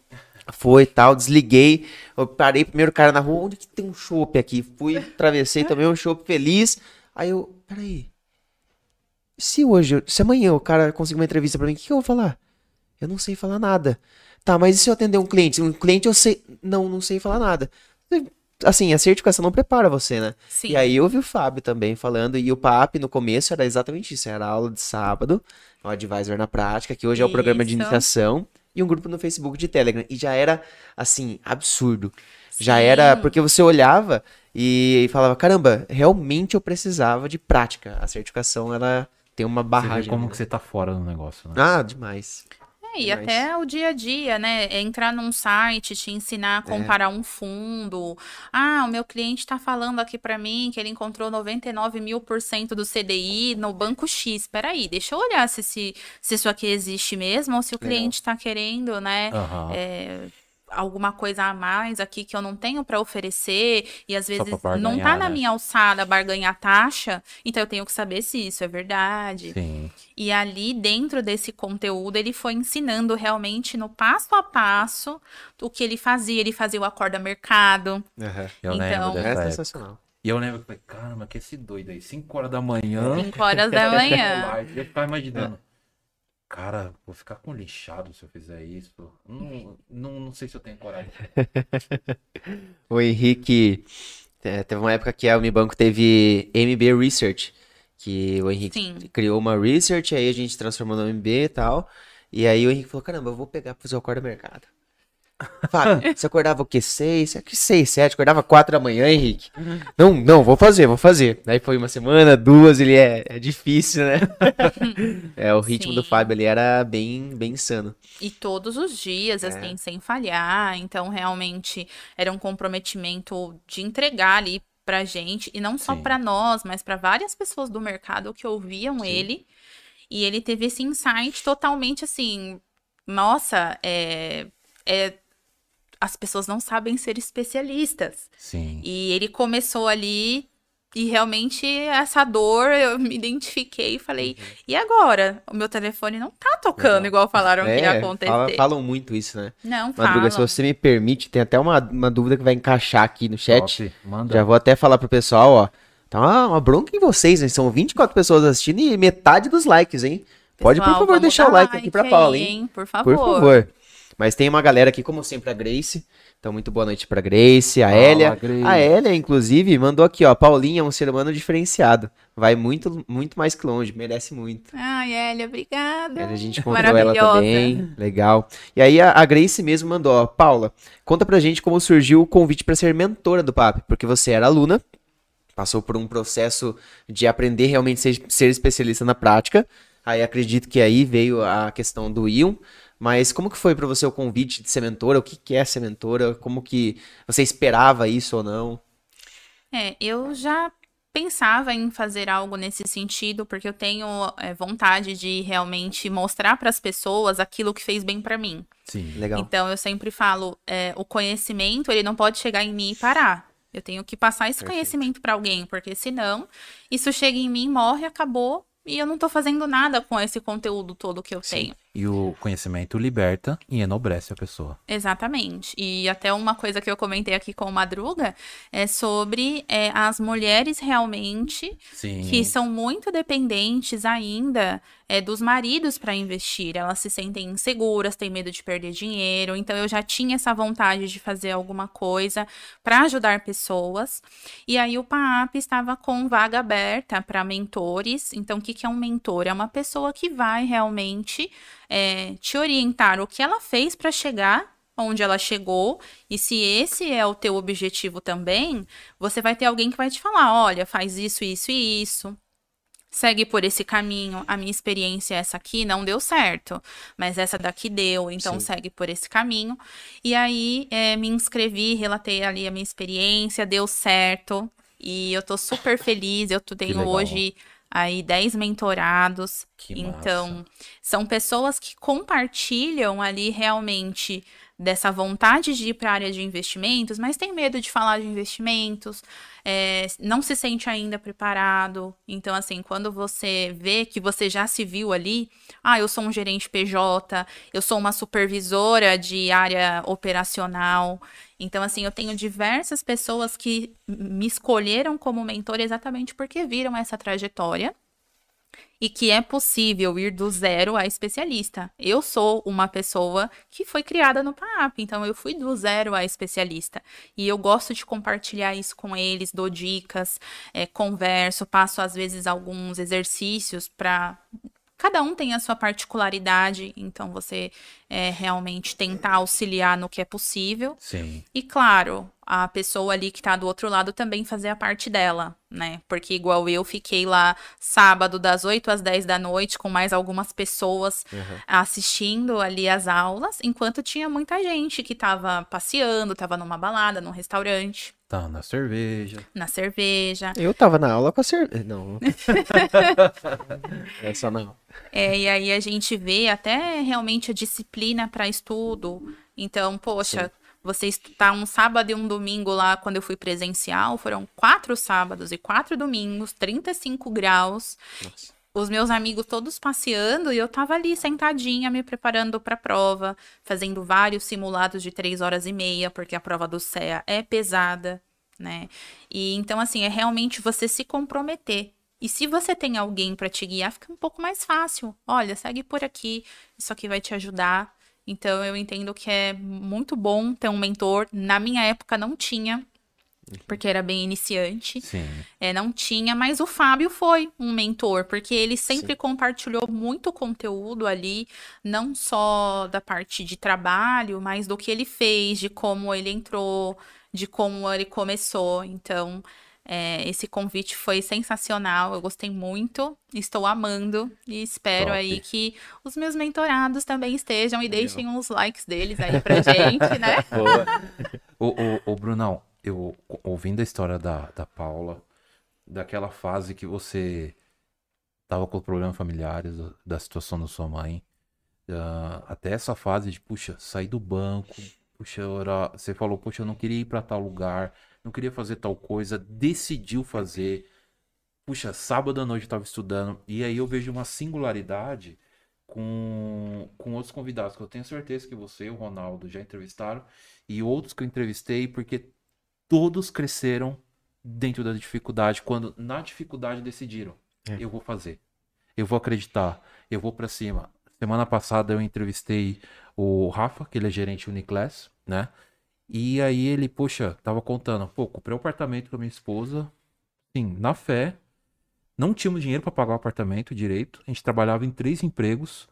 Foi e tal, desliguei. Eu parei primeiro cara na rua, onde que tem um chopp aqui? Fui, atravessei também um chopp feliz. Aí eu, peraí. Se hoje, se amanhã o cara conseguir uma entrevista pra mim, o que, que eu vou falar? Eu não sei falar nada. Tá, mas e se eu atender um cliente? Um cliente eu sei. Não, não sei falar nada. Assim, a certificação não prepara você, né?
Sim.
E aí eu vi o Fábio também falando, e o PAP no começo era exatamente isso, era aula de sábado, o Advisor na prática, que hoje é o programa de iniciação, e um grupo no Facebook de Telegram. E já era, assim, absurdo. Já
Sim.
era, porque você olhava e falava, caramba, realmente eu precisava de prática. A certificação, ela tem uma
Você vê
barragem.
como
ali,
que
né?
você tá fora do negócio, né?
Ah, demais.
É, e até o dia a dia, né? É Entrar num site, te ensinar a comparar um fundo. Ah, o meu cliente está falando aqui para mim que ele encontrou 99 mil por cento do CDI no banco X. Peraí, deixa eu olhar se, se, se isso aqui existe mesmo ou se o
Legal.
cliente está querendo, né?
Aham.
é, alguma coisa a mais aqui que eu não tenho para oferecer e às vezes não tá na
né?
minha alçada barganhar taxa, então eu tenho que saber se isso é verdade.
Sim.
E ali dentro desse conteúdo ele foi ensinando realmente no passo a passo o que ele fazia, ele fazia o acorda mercado.
Aham.
Eu
Então-
lembro
É
dessa
sensacional.
E eu lembro que eu falei, caramba, que esse doido aí, 5 horas da manhã.
5 horas da manhã.
Eu ficava imaginando. Cara, vou ficar com lixado se eu fizer isso. Não, não, não sei se eu tenho coragem.
O Henrique, é, teve uma época que a Unibanco teve MB Research, que o Henrique
Sim.
criou uma research, aí a gente transformou no MB e tal. E aí o Henrique falou, caramba, eu vou pegar pra fazer o acorda mercado. Fábio, você acordava o quê? Seis? Que seis, sete? Acordava quatro da manhã, Henrique? Não, não, vou fazer, vou fazer. Aí foi uma semana, duas, ele é, é difícil, né? é, o ritmo do
Sim.
Fábio ali era bem, bem insano.
E todos os dias,
É.
assim, sem falhar. Então, realmente, era um comprometimento de entregar ali pra gente. E não só pra nós, mas pra várias pessoas do mercado que ouviam
Sim.
ele. E ele teve esse insight totalmente assim. Nossa, é, é, as pessoas não sabem ser especialistas.
Sim.
E ele começou ali. E realmente essa dor eu me identifiquei e falei, e agora? O meu telefone não tá tocando
Uhum. Legal.
igual falaram que ia
É,
acontecer.
fala- falam muito isso, né?
Não,
Madruga,
fala.
se você me permite, tem até uma, uma dúvida que vai encaixar aqui no chat.
Top, Manda.
Já vou até falar pro pessoal, ó. Tá uma, uma bronca em vocês, né? São 24 pessoas assistindo e metade dos likes, hein? Pode, por
Pessoal,
favor, deixar o like aqui pra
aí,
Paula, hein?
Por favor.
Por favor. Mas tem uma galera aqui, como sempre, a Grace. Então, muito boa noite pra Grace, a
Fala,
Hélia.
Grace.
A Hélia, inclusive, mandou aqui, ó. Paulinha é um ser humano diferenciado. Vai muito, muito mais que longe, merece muito.
Ai, Elia, obrigada.
Hélia, a gente encontrou ela
Maravilhosa.
também. Legal. E aí a, a Grace mesmo mandou, ó. Paula, conta pra gente como surgiu o convite pra ser mentora do PAP. Porque você era aluna, passou por um processo de aprender realmente ser, ser especialista na prática. Aí acredito que aí veio a questão do Ion. Mas como que foi pra você o convite de ser mentora? O que, que é ser mentora? Como que você esperava isso ou não?
É, eu já pensava em fazer algo nesse sentido, porque eu tenho é, vontade de realmente mostrar para as pessoas aquilo que fez bem para mim.
Sim.
Legal.
Então, eu sempre falo, é, o conhecimento, ele não pode chegar em mim e parar. Eu tenho que passar esse
Perfeito.
conhecimento para alguém, porque senão isso chega em mim, morre, acabou, e eu não tô fazendo nada com esse conteúdo todo que eu
Sim.
tenho.
E o conhecimento liberta e enobrece a pessoa.
Exatamente. E até uma coisa que eu comentei aqui com o Madruga é sobre é, as mulheres realmente
Sim.
que são muito dependentes ainda é, dos maridos para investir. Elas se sentem inseguras, têm medo de perder dinheiro. Então eu já tinha essa vontade de fazer alguma coisa para ajudar pessoas. E aí o PAP estava com vaga aberta para mentores. Então o que, que é um mentor? É uma pessoa que vai realmente é, te orientar o que ela fez para chegar onde ela chegou, e se esse é o teu objetivo também, você vai ter alguém que vai te falar, olha, faz isso, isso e isso. Segue por esse caminho. A minha experiência é essa aqui, não deu certo, mas essa daqui deu, então
Sim.
segue por esse caminho. E aí é, me inscrevi, relatei ali a minha experiência, deu certo. E eu tô super feliz. Eu tenho hoje aí 10 mentorados.
Que
então,
massa.
são pessoas que compartilham ali realmente dessa vontade de ir para a área de investimentos, mas tem medo de falar de investimentos, é, não se sente ainda preparado. Então, assim, quando você vê que você já se viu ali, ah, eu sou um gerente PJ, eu sou uma supervisora de área operacional. Então, assim, eu tenho diversas pessoas que me escolheram como mentor exatamente porque viram essa trajetória e que é possível ir do zero a especialista. Eu sou uma pessoa que foi criada no PAP, então eu fui do zero a especialista. E eu gosto de compartilhar isso com eles, dou dicas, eh, converso, passo às vezes alguns exercícios para cada um tem a sua particularidade, então você é, realmente tentar auxiliar no que é possível.
Sim.
E claro, a pessoa ali que tá do outro lado também fazer a parte dela, né? Porque igual eu fiquei lá sábado das 8 às 10 da noite com mais algumas pessoas
Uhum.
assistindo ali as aulas, enquanto tinha muita gente que tava passeando, tava numa balada, num restaurante,
Tá na cerveja.
na cerveja.
Eu tava na aula com a cerveja. Não. é só não.
É, e aí a gente vê até realmente a disciplina para estudo. Então, poxa, você está um sábado e um domingo lá, quando eu fui presencial, foram quatro sábados e quatro domingos, 35 graus.
Nossa.
Os meus amigos todos passeando e eu tava ali sentadinha, me preparando para a prova, fazendo vários simulados de três horas e meia, porque a prova do CEA é pesada, né? E então, assim, é realmente você se comprometer. E se você tem alguém para te guiar, fica um pouco mais fácil. Olha, segue por aqui, isso aqui vai te ajudar. Então, eu entendo que é muito bom ter um mentor. Na minha época não tinha, porque era bem iniciante.
Sim.
É, não tinha, mas o Fábio foi um mentor, porque ele sempre compartilhou muito conteúdo ali, não só da parte de trabalho, mas do que ele fez, de como ele entrou, de como ele começou. Então, é, esse convite foi sensacional, eu gostei muito, estou amando e espero
Top.
aí que os meus mentorados também estejam e deixem uns likes deles aí pra gente, né?
Ô, ô, ô, Brunão, eu ouvindo a história da, da Paula, daquela fase que você tava com problemas familiares, da- situação da sua mãe, ah, até essa fase de, puxa, sair do banco, puxa, era- você falou, puxa, eu não queria ir pra tal lugar, não queria fazer tal coisa, decidiu fazer. Puxa, sábado à noite eu tava estudando, e aí eu vejo uma singularidade com, com outros convidados, que eu tenho certeza que você e o Ronaldo já entrevistaram, e outros que eu entrevistei, porque todos cresceram dentro da dificuldade, quando na dificuldade decidiram,
É.
eu vou fazer, eu vou acreditar, eu vou pra cima. Semana passada eu entrevistei o Rafa, que ele é gerente Uniclass, né? E aí ele, poxa, tava contando, pô, comprei um apartamento com a minha esposa, sim, na fé, não tínhamos dinheiro para pagar o apartamento direito, a gente trabalhava em três empregos,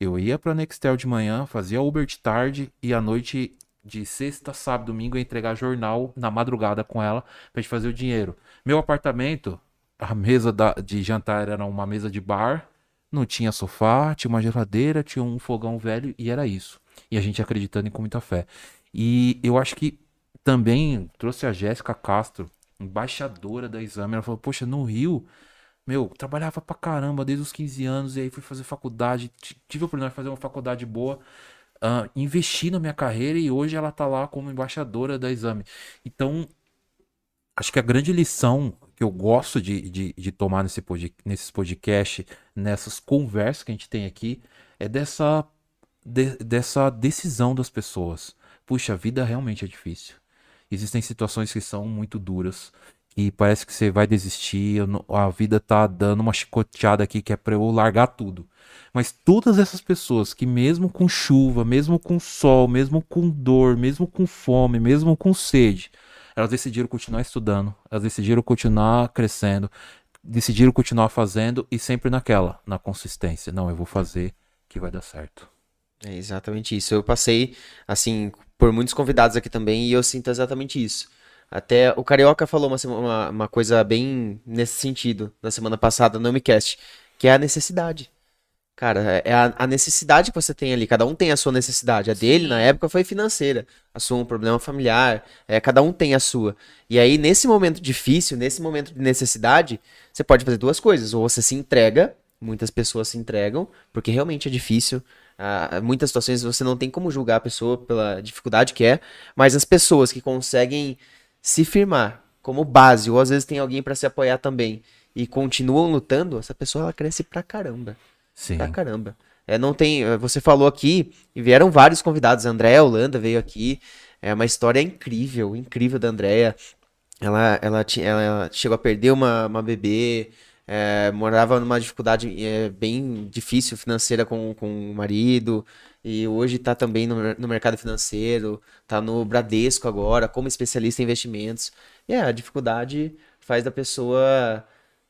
eu ia pra Nextel de manhã, fazia Uber de tarde e à noite de sexta, sábado, domingo entregar jornal na madrugada com ela pra gente fazer o dinheiro. Meu apartamento, a mesa da- de jantar era uma mesa de bar, não tinha sofá, tinha uma geladeira, tinha um fogão velho e era isso. E a gente acreditando com muita fé. E eu acho que também trouxe a Jéssica Castro, embaixadora da Exame. Ela falou: Poxa, no Rio, meu, trabalhava pra caramba desde os 15 anos. E aí fui fazer faculdade. Tive a oportunidade de fazer uma faculdade boa. Ah, investi na minha carreira e hoje ela tá lá como embaixadora da Exame. Então, acho que a grande lição que eu gosto de, de, de tomar nesse pod, nesses podcasts, nessas conversas que a gente tem aqui, é dessa, de- dessa decisão das pessoas. Puxa, a vida realmente é difícil. Existem situações que são muito duras e parece que você vai desistir, a vida tá dando uma chicoteada aqui que é pra eu largar tudo. Mas todas essas pessoas que mesmo com chuva, mesmo com sol, mesmo com dor, mesmo com fome, mesmo com sede, elas decidiram continuar estudando, elas decidiram continuar crescendo, decidiram continuar fazendo e sempre naquela, na consistência. Não, eu vou fazer que vai dar certo.
É exatamente isso. Eu passei, assim, por muitos convidados aqui também e eu sinto exatamente isso. Até o Carioca falou uma, uma, uma coisa bem nesse sentido na semana passada no Micast, que é a necessidade. Cara, é a, a necessidade que você tem ali. Cada um tem a sua necessidade. A dele, na época, foi financeira. A sua, um problema familiar. É, cada um tem a sua. E aí, nesse momento difícil, nesse momento de necessidade, você pode fazer duas coisas. Ou você se entrega, muitas pessoas se entregam, porque realmente é difícil. Ah, muitas situações você não tem como julgar a pessoa pela dificuldade que é, mas as pessoas que conseguem se firmar como base, ou às vezes tem alguém para se apoiar também, e continuam lutando, essa pessoa ela cresce pra caramba.
Sim.
Pra caramba. É, não tem. eh, Você falou aqui, e vieram vários convidados. A Andréa Holanda veio aqui. É uma história incrível, incrível da Andréa. Ela, ela, ti- ela chegou a perder uma, uma bebê, é, morava numa dificuldade é, bem difícil financeira com, com o marido, e hoje está também no, no mercado financeiro, está no Bradesco agora, como especialista em investimentos. E é, a dificuldade faz da pessoa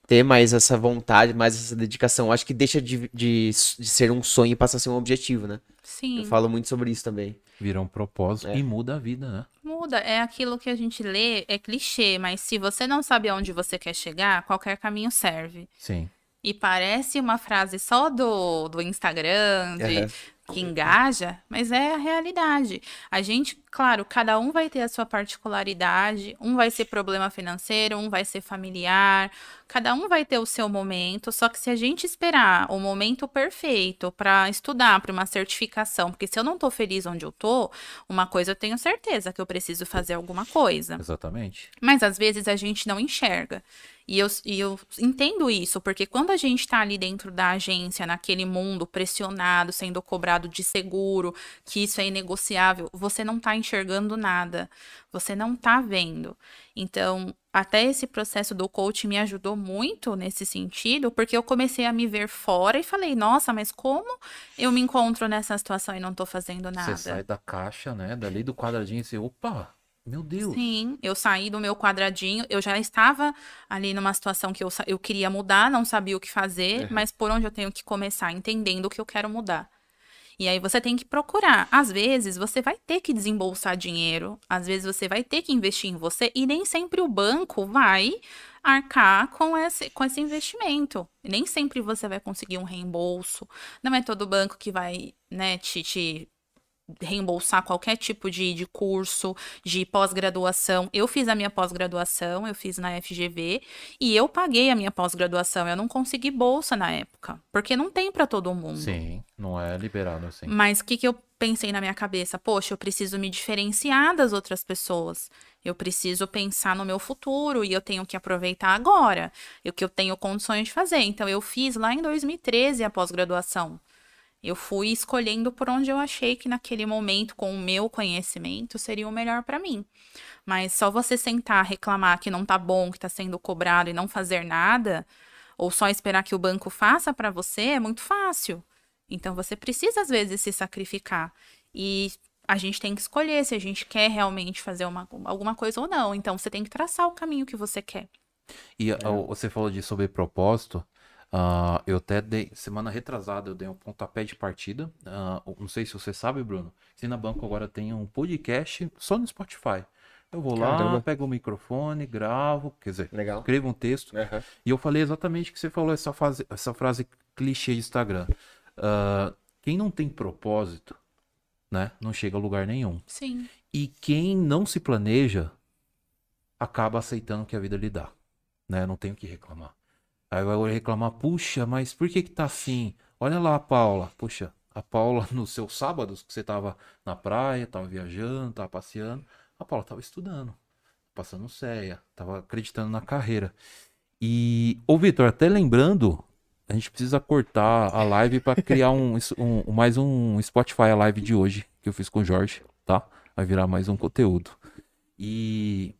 ter mais essa vontade, mais essa dedicação. Acho que deixa de, de, de ser um sonho e passa a ser um objetivo, né?
Sim.
Eu falo muito sobre isso também.
Vira um propósito
É.
e muda a vida, né?
Muda, é aquilo que a gente lê, é clichê, mas se você não sabe aonde você quer chegar, qualquer caminho serve.
Sim.
E parece uma frase só do, do Instagram, de,
Aham.
Que engaja, mas é a realidade. A gente, claro, cada um vai ter a sua particularidade, um vai ser problema financeiro, um vai ser familiar, cada um vai ter o seu momento, só que se a gente esperar o momento perfeito para estudar para uma certificação, porque se eu não tô feliz onde eu tô, uma coisa eu tenho certeza que eu preciso fazer alguma coisa.
Exatamente.
Mas às vezes a gente não enxerga. E eu, e eu entendo isso, porque quando a gente tá ali dentro da agência, naquele mundo pressionado, sendo cobrado de seguro, que isso é inegociável, você não tá enxergando nada. Você não tá vendo. Então, até esse processo do coaching me ajudou muito nesse sentido, porque eu comecei a me ver fora e falei, nossa, mas como eu me encontro nessa situação e não tô fazendo nada?
Você sai da caixa, né? Dali do quadradinho e você, opa, meu Deus.
Sim, eu saí do meu quadradinho, eu já estava ali numa situação que eu, eu queria mudar, não sabia o que fazer, mas por onde eu tenho que começar, entendendo o que eu quero mudar. E aí você tem que procurar. Às vezes você vai ter que desembolsar dinheiro, às vezes você vai ter que investir em você, e nem sempre o banco vai arcar com esse, com esse investimento. Nem sempre você vai conseguir um reembolso. Não é todo banco que vai, né, te, te reembolsar qualquer tipo de, de curso, de pós-graduação. Eu fiz a minha pós-graduação, eu fiz na FGV e eu paguei a minha pós-graduação. Eu não consegui bolsa na época, porque não tem para todo mundo.
Sim, não é liberado assim.
Mas o que, que eu pensei na minha cabeça? Poxa, eu preciso me diferenciar das outras pessoas. Eu preciso pensar no meu futuro e eu tenho que aproveitar agora. O que eu tenho condições de fazer. Então, eu fiz lá em 2013 a pós-graduação. Eu fui escolhendo por onde eu achei que naquele momento, com o meu conhecimento, seria o melhor para mim. Mas só você sentar, reclamar que não tá bom, que tá sendo cobrado e não fazer nada, ou só esperar que o banco faça para você, é muito fácil. Então você precisa às vezes se sacrificar. E a gente tem que escolher se a gente quer realmente fazer uma, alguma coisa ou não. Então você tem que traçar o caminho que você quer.
E
É.
você falou de sobre propósito. Ah, eu até dei, semana retrasada, eu dei um pontapé de partida. ah, não sei se você sabe, Bruno. Sina Banco agora tem um podcast só no Spotify. Eu vou lá,
Caramba.
pego o microfone, gravo, quer dizer,
Legal.
escrevo um texto.
Aham.
E eu falei exatamente o que você falou, essa, fase, essa frase clichê de Instagram. Ah, quem não tem propósito, né, não chega a lugar nenhum.
Sim.
E quem não se planeja acaba aceitando o que a vida lhe dá, né? Não tem o que reclamar. Aí vai reclamar, puxa, mas por que que tá assim? Olha lá a Paula, puxa, a Paula nos seus sábados que você tava na praia, tava viajando, tava passeando, a Paula tava estudando, passando CEA, tava acreditando na carreira. E, ô Vitor, até lembrando, a gente precisa cortar a live para criar um, um- mais um Spotify a live de hoje, que eu fiz com o Jorge, tá? Vai virar mais um conteúdo. E,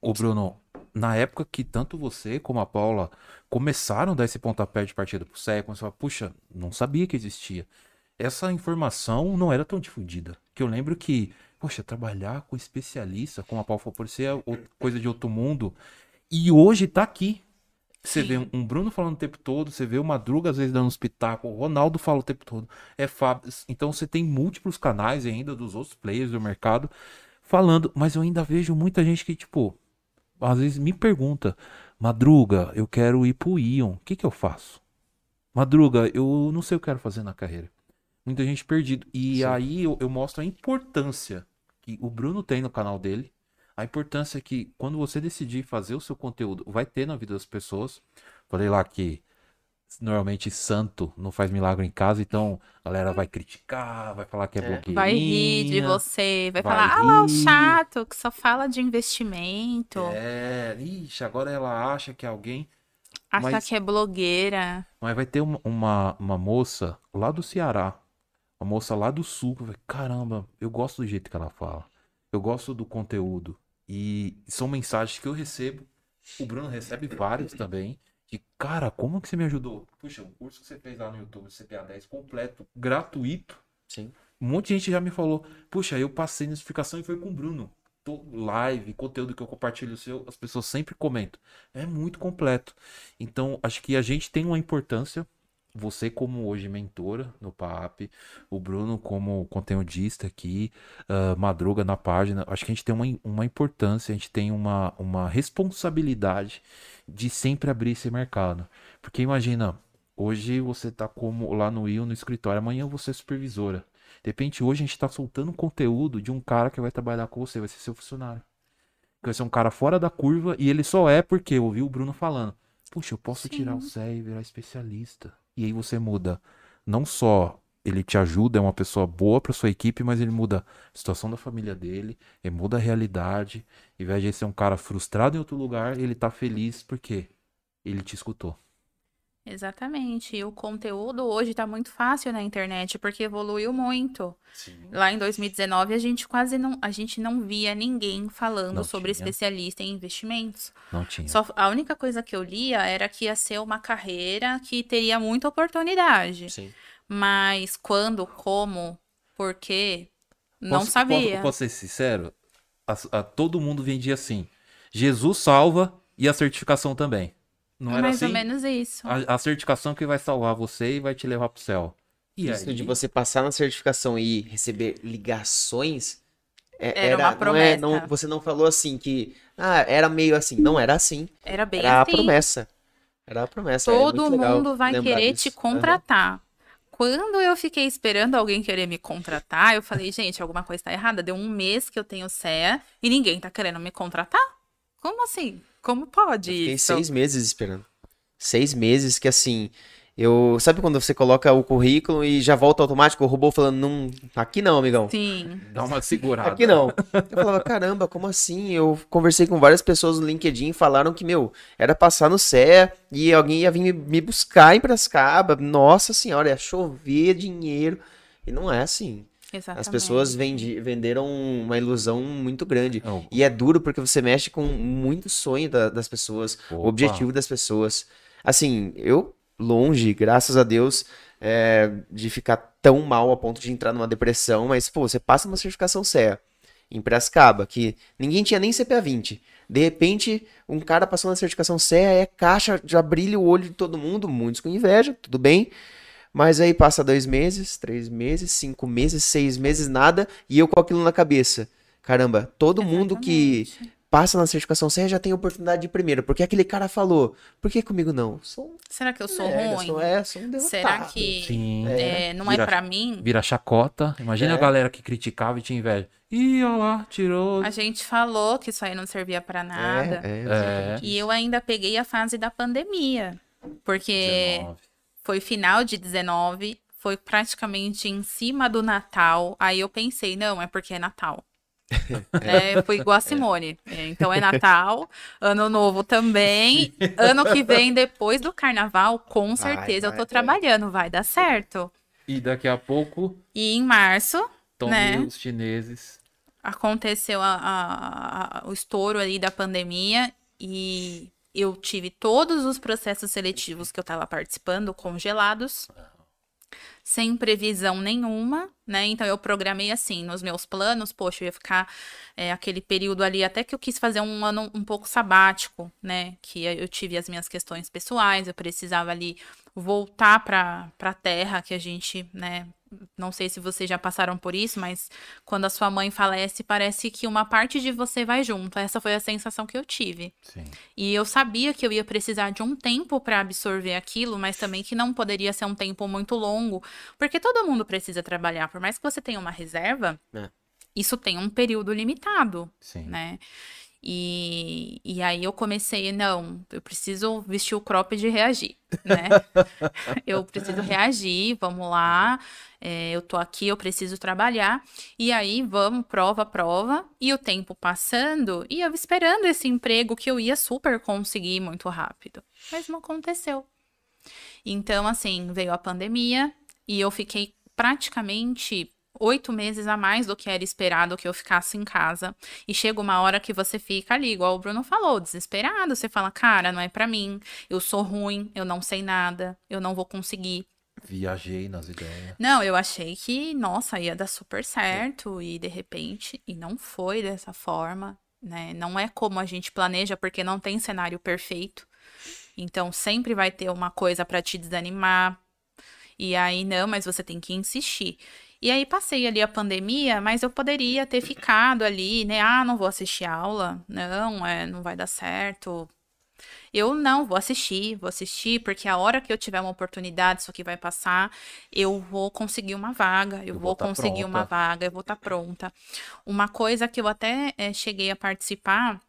ô Bruno, na época que tanto você como a Paula começaram a dar esse pontapé de partida pro CEA, começou a falar, puxa, não sabia que existia. Essa informação não era tão difundida. Que eu lembro que, poxa, trabalhar com especialista, como a Paula falou, por ser coisa de outro mundo, e hoje tá aqui. Você
Sim.
vê um- um Bruno falando o tempo todo, você vê o Madruga às vezes dando um espetáculo, o Ronaldo fala o tempo todo, é Fábio. Então você tem múltiplos canais ainda dos outros players do mercado falando, mas eu ainda vejo muita gente que, tipo, às vezes me pergunta, Madruga, eu quero ir pro Ion, o que que eu faço? Madruga, eu não sei o que eu quero fazer na carreira. Muita gente perdido. E
Sim.
aí eu, eu mostro a importância que o Bruno tem no canal dele. A importância que quando você decidir fazer o seu conteúdo, vai ter na vida das pessoas. Falei lá que normalmente santo não faz milagre em casa, então a galera vai criticar, vai falar que é,
É.
blogueirinha.
Vai rir de você, vai,
vai
falar, ah lá o
rir."
chato, que só fala de investimento,
É, ixi, agora ela acha que é alguém.
acha
mas-
que é blogueira.
Mas vai ter uma, uma, uma moça lá do Ceará, uma moça lá do sul, que vai, caramba, eu gosto do jeito que ela fala. Eu gosto do conteúdo. E são mensagens que eu recebo. O Bruno recebe várias também. De, cara, como que você me ajudou? Puxa, o curso que você fez lá no YouTube, CPA 10, completo, gratuito.
Sim.
Um monte de gente já me falou, puxa, eu passei na certificação e foi com o Bruno. to- live, conteúdo que eu compartilho seu, as pessoas sempre comentam. É muito completo. Então, acho que a gente tem uma importância. Você, como hoje mentora no PAP, o Bruno, como conteudista aqui, ah, Madruga na página. Acho que a gente tem uma, uma importância, a gente tem uma, uma responsabilidade de sempre abrir esse mercado. Porque imagina, hoje você tá como lá no IO, no escritório, amanhã você é supervisora. De repente, hoje a gente tá soltando conteúdo de um cara que vai trabalhar com você, vai ser seu funcionário. Que vai ser um cara fora da curva e ele só é porque eu ouvi o Bruno falando. Puxa, eu posso tirar o CE e virar especialista. E aí você muda. Não só ele te ajuda, é uma pessoa boa para sua equipe, mas ele muda a situação da família dele, ele muda a realidade. Em vez de ser um cara frustrado em outro lugar, ele tá feliz porque ele te escutou.
Exatamente. E o conteúdo hoje tá muito fácil na internet, porque evoluiu muito. Lá em 2019, a gente quase não, a gente não via ninguém falando
Não
sobre
tinha.
especialista em investimentos.
Não tinha.
Só, a única coisa que eu lia era que ia ser uma carreira que teria muita oportunidade.
Sim.
Mas quando, como, por quê, não
Posso-
sabia.
Posso, posso ser sincero? A- a- todo mundo vendia assim: Jesus salva e a certificação também. Não era
Mais
assim?
ou menos isso.
A, a certificação que vai salvar você e vai te levar pro céu. E
Isso
aí?
de você passar na certificação e receber ligações. é-
Era uma
não é-
promessa.
não- você não falou assim que. Ah, era meio assim. Não era assim.
Era bem
Era a
assim.
promessa. Era a promessa. é
Todo mundo vai querer
disso.
te contratar. Quando eu fiquei esperando alguém querer me contratar, eu falei, gente, alguma coisa tá errada. Deu um mês que eu tenho CEA e ninguém tá querendo me contratar? Como assim? Como pode
Eu fiquei
isso?
seis meses esperando. Seis meses que assim. Eu. Sabe quando você coloca o currículo e já volta automático? O robô falando, não. Aqui não, amigão.
Sim.
Dá uma segurada.
Aqui não. Eu falava, caramba, como assim? Eu conversei com várias pessoas no LinkedIn e falaram que, meu, era passar no CE e alguém ia vir me- buscar em Piracicaba. Nossa senhora, ia chover dinheiro. E não é assim.
Exatamente.
As pessoas vendi- venderam uma ilusão muito grande.
Não.
E é duro porque você mexe com muito sonho da- das pessoas, o
Opa.
objetivo das pessoas. Assim, eu longe, graças a Deus, é, de ficar tão mal a ponto de entrar numa depressão, mas, pô, você passa uma certificação CEA em Piracicaba, que ninguém tinha nem CPA 20. De repente, um cara passou na certificação CEA, é caixa, já brilha o olho de todo mundo, muitos com inveja, tudo bem. Mas aí passa dois meses, três meses, cinco meses, seis meses, nada, e eu com aquilo na cabeça. Caramba, todo mundo que
Exatamente.
passa na certificação CEA já tem oportunidade de primeira. Porque aquele cara falou, por que comigo não? Sou um
Será que eu sou
merda,
ruim?
Sou, é, sou um.
Será que
Sim.
é, não
Vira-
é pra mim?
Vira chacota. Imagina
É.
a galera que criticava e tinha inveja. Ih, olha lá, tirou.
A gente falou que isso aí não servia pra nada.
É, é,
É.
E eu ainda peguei a fase da pandemia. Porque
19.
Foi final de 19, foi praticamente em cima do Natal. Aí eu pensei, não, é porque é Natal. É, foi igual a Simone. É, Então é Natal, Ano Novo também. Ano que vem, depois do Carnaval, com
Vai,
certeza eu
vai,
tô
é.
trabalhando, vai dar certo.
E daqui a pouco,
E em março,
tome
Né?
os chineses.
aconteceu a- a- a- o estouro ali da pandemia e eu tive todos os processos seletivos que eu estava participando congelados, sem previsão nenhuma, né? Então eu programei assim nos meus planos, poxa, eu ia ficar é, aquele período ali até que eu quis fazer um ano um pouco sabático, né? Que eu tive as minhas questões pessoais, eu precisava ali voltar para a terra que a gente, né? Não sei se vocês já passaram por isso, mas quando a sua mãe falece, parece que uma parte de você vai junto. Essa foi a sensação que eu tive.
Sim.
E eu sabia que eu ia precisar de um tempo para absorver aquilo, mas também que não poderia ser um tempo muito longo, porque todo mundo precisa trabalhar. Por mais que você tenha uma reserva,
É.
isso tem um período limitado,
Sim.
né? E, e aí eu comecei, não, eu preciso vestir o cropped e reagir, né? eu preciso reagir, vamos lá, é, eu tô aqui, eu preciso trabalhar. E aí vamos, prova, prova, e o tempo passando, e eu esperando esse emprego que eu ia super conseguir muito rápido. Mas não aconteceu. Então, assim, veio a pandemia e eu fiquei praticamente oito meses a mais do que era esperado que eu ficasse em casa. E chega uma hora que você fica ali, igual o Bruno falou, desesperado. Você fala, cara, não é pra mim, eu sou ruim, eu não sei nada, eu não vou conseguir.
Viajei nas ideias.
Não, eu achei que, nossa, ia dar super certo e de repente, e não foi dessa forma, né? Não é como a gente planeja, porque não tem cenário perfeito. Então sempre vai ter uma coisa para te desanimar. E aí não, mas você tem que insistir. E aí passei ali a pandemia, mas eu poderia ter ficado ali, né? Ah, não vou assistir aula. Não, é, não vai dar certo. Eu não vou assistir, vou assistir, porque a hora que eu tiver uma oportunidade, isso aqui vai passar, eu vou conseguir uma vaga, eu,
Eu
vou,
tá
conseguir uma vaga, eu vou estar pronta. Uma coisa que eu até eh, cheguei a participar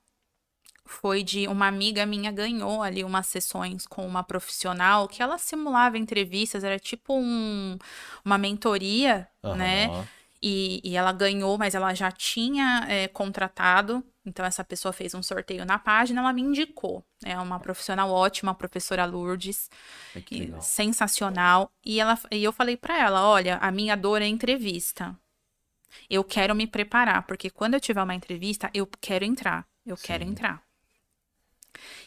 foi de uma amiga minha ganhou ali umas sessões com uma profissional que ela simulava entrevistas, era tipo um, uma mentoria, né?
Aham.
E, e ela ganhou, mas ela já tinha é, contratado. Então, essa pessoa fez um sorteio na página, ela me indicou. É uma profissional ótima, a professora Lourdes,
que
e sensacional. E, ela, e eu falei pra ela: olha, a minha dor é entrevista. Eu quero me preparar, porque quando eu tiver uma entrevista, eu quero entrar. Eu quero
Sim.
entrar.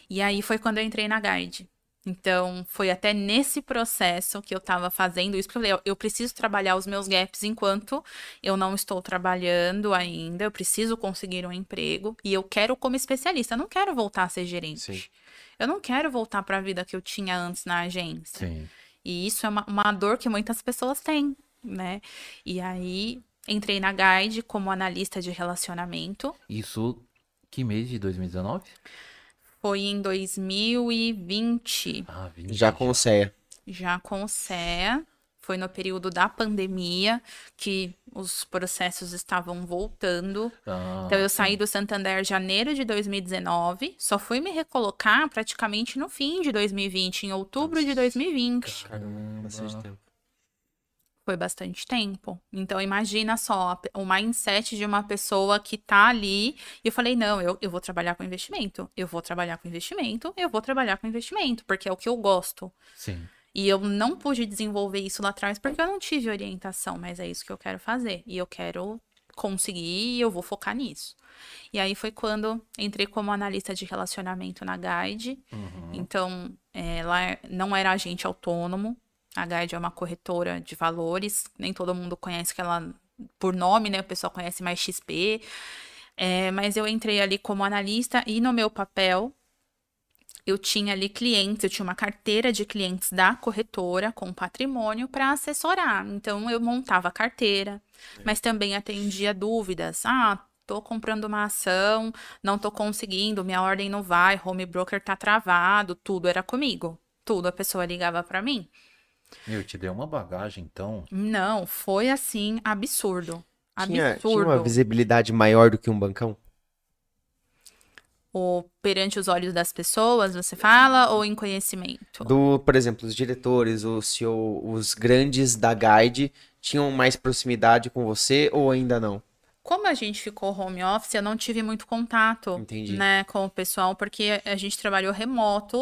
E aí foi quando eu entrei na Guide. Então, foi até nesse processo que eu tava fazendo isso, porque eu falei, eu preciso trabalhar os meus gaps enquanto eu não estou trabalhando ainda, eu preciso conseguir um emprego e eu quero como especialista, eu não quero voltar a ser gerente.
Sim.
Eu não quero voltar para a vida que eu tinha antes na agência.
Sim.
E isso é uma, uma dor que muitas pessoas têm, né? E aí entrei na Guide como analista de relacionamento.
Isso, que mês de 2019?
Foi em 2020,
Ah, 20.
Já com o CEA.
já com o CEA. Foi no período da pandemia que os processos estavam voltando.
Ah,
Então, eu
sim.
saí do Santander em janeiro de 2019, só fui me recolocar praticamente no fim de 2020, em outubro de 2020.
Caramba, bastante tempo.
Foi bastante tempo. Então, imagina só o mindset de uma pessoa que tá ali. E eu falei: não, eu, eu vou trabalhar com investimento. Eu vou trabalhar com investimento. Eu vou trabalhar com investimento, porque é o que eu gosto.
Sim.
E eu não pude desenvolver isso lá atrás porque eu não tive orientação, mas é isso que eu quero fazer. E eu quero conseguir e eu vou focar nisso. E aí foi quando entrei como analista de relacionamento na Guide.
Uhum.
Então, é, lá não era agente autônomo. A Guide é uma corretora de valores. Nem todo mundo conhece que ela por nome, né? O pessoal conhece mais XP. É, mas eu entrei ali como analista e no meu papel eu tinha ali clientes, eu tinha uma carteira de clientes da corretora com patrimônio para assessorar. Então eu montava a carteira, mas também atendia dúvidas. Ah, tô comprando uma ação, não tô conseguindo, minha ordem não vai, home broker tá travado, tudo era comigo. Tudo a pessoa ligava para mim.
Meu, te deu uma bagagem, então.
Não, foi assim absurdo.
Tinha, tinha
Absurdo.
uma visibilidade maior do que um bancão?
Ou perante os olhos das pessoas, você fala, ou em conhecimento?
Do, por exemplo, os diretores, o CEO, os grandes da Guide tinham mais proximidade com você ou ainda não?
Como a gente ficou home office, eu não tive muito contato,
Entendi.
né, com o pessoal, porque a gente trabalhou remoto,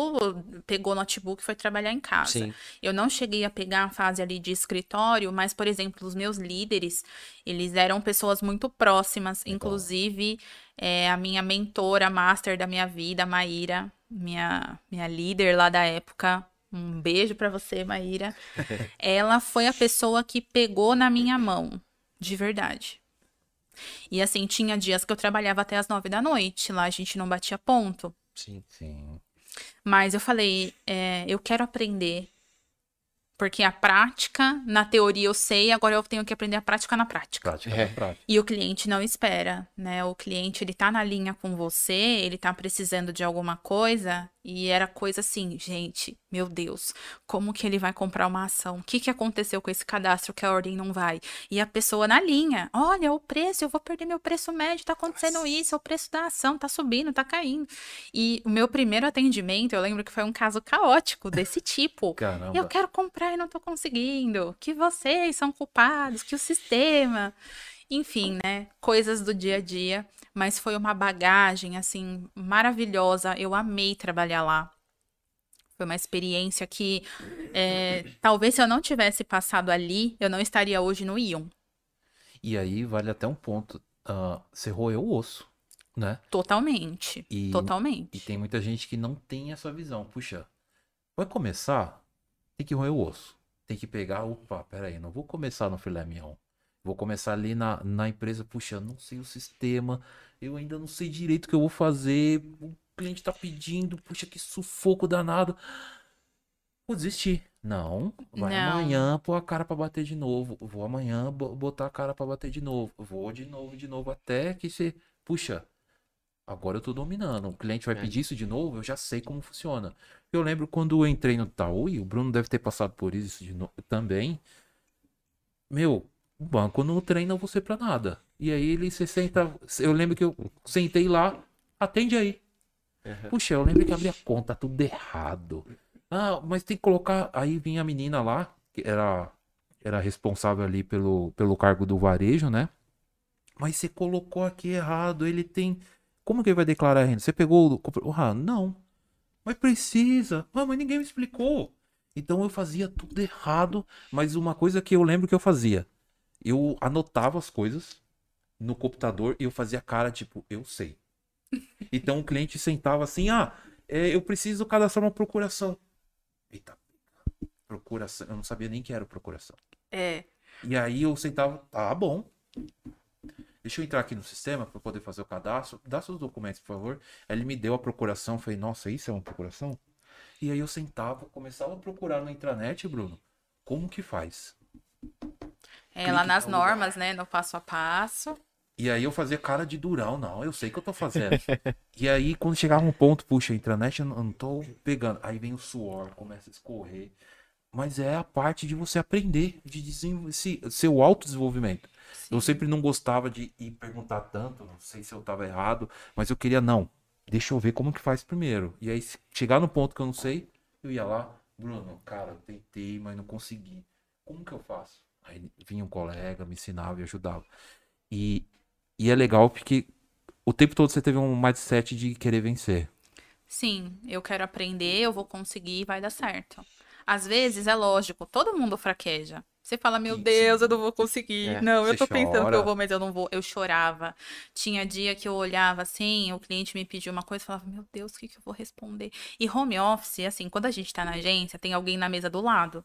pegou notebook e foi trabalhar em casa.
Sim.
Eu não cheguei a pegar a fase ali de escritório, mas, por exemplo, os meus líderes, eles eram pessoas muito próximas, inclusive é, a minha mentora, master da minha vida, Maíra, minha, minha líder lá da época. Um beijo pra você, Maíra. Ela foi a pessoa que pegou na minha mão, de verdade. E assim, tinha dias que eu trabalhava até as nove da noite, lá a gente não batia ponto.
Sim.
Sim.
Mas eu falei, é, eu quero aprender. Porque a prática, na teoria eu sei, agora eu tenho que aprender a prática na prática.
Prática
É.
é. prática.
E o cliente não espera, né? O cliente, ele tá na linha com você, ele tá precisando de alguma coisa, e era coisa assim, gente, meu Deus, como que ele vai comprar uma ação? O que que aconteceu com esse cadastro que a ordem não vai? E a pessoa na linha, olha, o preço, eu vou perder meu preço médio, tá acontecendo isso, o preço da ação tá subindo, tá caindo. E o meu primeiro atendimento, eu lembro que foi um caso caótico desse tipo.
Caramba.
Eu quero comprar e não tô conseguindo. Que vocês são culpados, que o sistema. Enfim, né? Coisas do dia a dia. Mas foi uma bagagem, assim, maravilhosa. Eu amei trabalhar lá. Foi uma experiência que, é, talvez se eu não tivesse passado ali, eu não estaria hoje no Ion.
E aí vale até um ponto. ah, você roeu o osso, né?
Totalmente.
E-
Totalmente.
E tem muita gente que não tem essa visão. Puxa, vai começar, tem que roer o osso. tem que pegar, opa, peraí, não vou começar no filé mignon. Vou começar ali na, na empresa, puxa, não sei o sistema, eu ainda não sei direito o que eu vou fazer, o cliente tá pedindo, puxa, que sufoco danado. Vou desistir. Não, vai
Não.
amanhã pôr a cara pra bater de novo. Vou amanhã bo- botar a cara pra bater de novo. Vou de novo, de novo, até que você, puxa, agora eu tô dominando. O cliente vai
É.
pedir isso de novo, eu já sei como funciona. Eu lembro quando eu entrei no e o Bruno deve ter passado por isso de no- também. Meu, o banco não treina você pra nada. E aí ele se senta. Eu lembro que eu sentei lá, atende aí. Puxa, eu lembro que abri a conta, tudo errado. Ah, mas tem que colocar. Aí vinha a menina lá, que era, era responsável ali pelo, pelo cargo do varejo, né? Mas você colocou aqui errado, ele tem. Como que ele vai declarar a renda? Você pegou o. Ah, não. Mas precisa. Ah, mas ninguém me explicou. Então eu fazia tudo errado, mas uma coisa que eu lembro que eu fazia. Eu anotava as coisas no computador e eu fazia cara tipo, eu sei. Então o cliente sentava assim, ah, é, eu preciso cadastrar uma procuração. Eita, procuração. Eu não sabia nem que era procuração.
É.
E aí eu sentava, tá bom. Deixa eu entrar aqui no sistema para poder fazer o cadastro. Dá seus documentos, por favor. Aí ele me deu a procuração. Falei, nossa, isso é uma procuração? E aí eu sentava, começava a procurar na intranet, Bruno. Como que faz?
É, lá nas
tal lugar.
normas, né? No passo a passo.
E aí eu fazia cara de durão, não, eu sei que eu tô fazendo. e aí quando chegava um ponto, puxa, a intranet eu não, tô pegando. Aí vem o suor, começa a escorrer. Mas é a parte de você aprender, de desenvolver seu autodesenvolvimento. Eu sempre não gostava de ir perguntar tanto, não sei se eu tava errado, mas eu queria, não, deixa eu ver como que faz primeiro. E aí, chegar no ponto que eu não sei, eu ia lá, Bruno, cara, eu tentei, mas não consegui. Como que eu faço? Aí vinha um colega, me ensinava e ajudava. E, e é legal porque o tempo todo você teve um mindset de querer vencer.
Sim, eu quero aprender, eu vou conseguir, vai dar certo. Às vezes, é lógico, todo mundo fraqueja. Você fala, meu
Sim,
Deus,
sim.
eu não vou conseguir.
É,
não, eu tô pensando que
chora.
eu vou, mas eu não vou. Eu chorava. Tinha dia que eu olhava assim, o cliente me pediu uma coisa falava, meu Deus, o que, que eu vou responder? E home office, assim, quando a gente tá na agência, tem alguém na mesa do lado.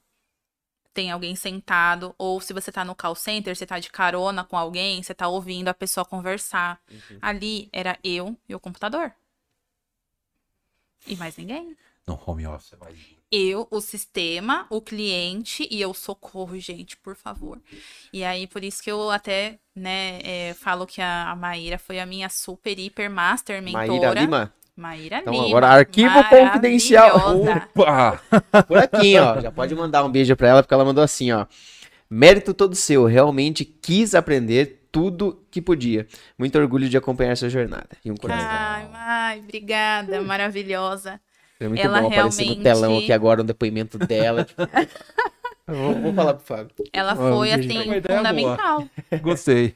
Tem alguém sentado, ou se você tá no call center, você tá de carona com alguém, você tá ouvindo a pessoa conversar. Ali era eu e o computador. E mais ninguém
No home office é mais.
Eu, o sistema, o cliente e eu socorro, gente, por favor. E aí, por isso que eu até, né, é, falo que a, a Maíra foi a minha super, hiper, master mentora.
Maíra Lima,
Maíra
Então,
Lima.
agora, arquivo confidencial.
Opa!
por aqui, ó. Já pode mandar um beijo pra ela, porque ela mandou assim, ó. Mérito todo seu, realmente quis aprender tudo que podia. Muito orgulho de acompanhar sua jornada. E um coração.
Ai, Mai, obrigada, maravilhosa.
É muito
ela
bom aparecer no
realmente-
telão aqui agora um depoimento dela. tipo, vou, vou falar pro Fábio.
Ela foi,
entendi.
assim, fundamental.
Gostei.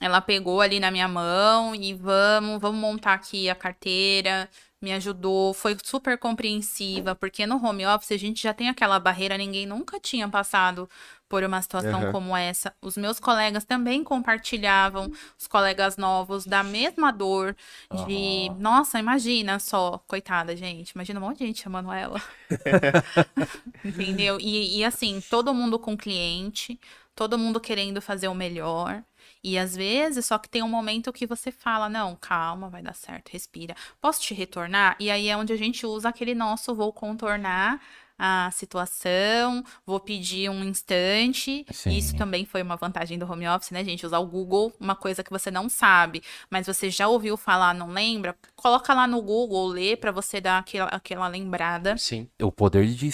Ela pegou ali na minha mão e vamos, vamos montar aqui a carteira. Me ajudou, foi super compreensiva, porque no home office a gente já tem aquela barreira, ninguém nunca tinha passado por uma situação
Aham.
como essa. Os meus colegas também compartilhavam, os colegas novos, da mesma dor, de,
Aham.
nossa, imagina só, coitada, gente, imagina um monte de gente chamando ela. Entendeu? E, e assim, todo mundo com cliente, todo mundo querendo fazer o melhor. E às vezes, só que tem um momento que você fala: não, calma, vai dar certo, respira. Posso te retornar? E aí é onde a gente usa aquele nosso vou contornar a situação, vou pedir um instante.
Sim.
Isso também foi uma vantagem do home office, né, gente? Usar o Google, uma coisa que você não sabe, mas você já ouviu falar, não lembra? Coloca lá no Google, lê pra você dar aquela, aquela lembrada.
Sim.
O poder de.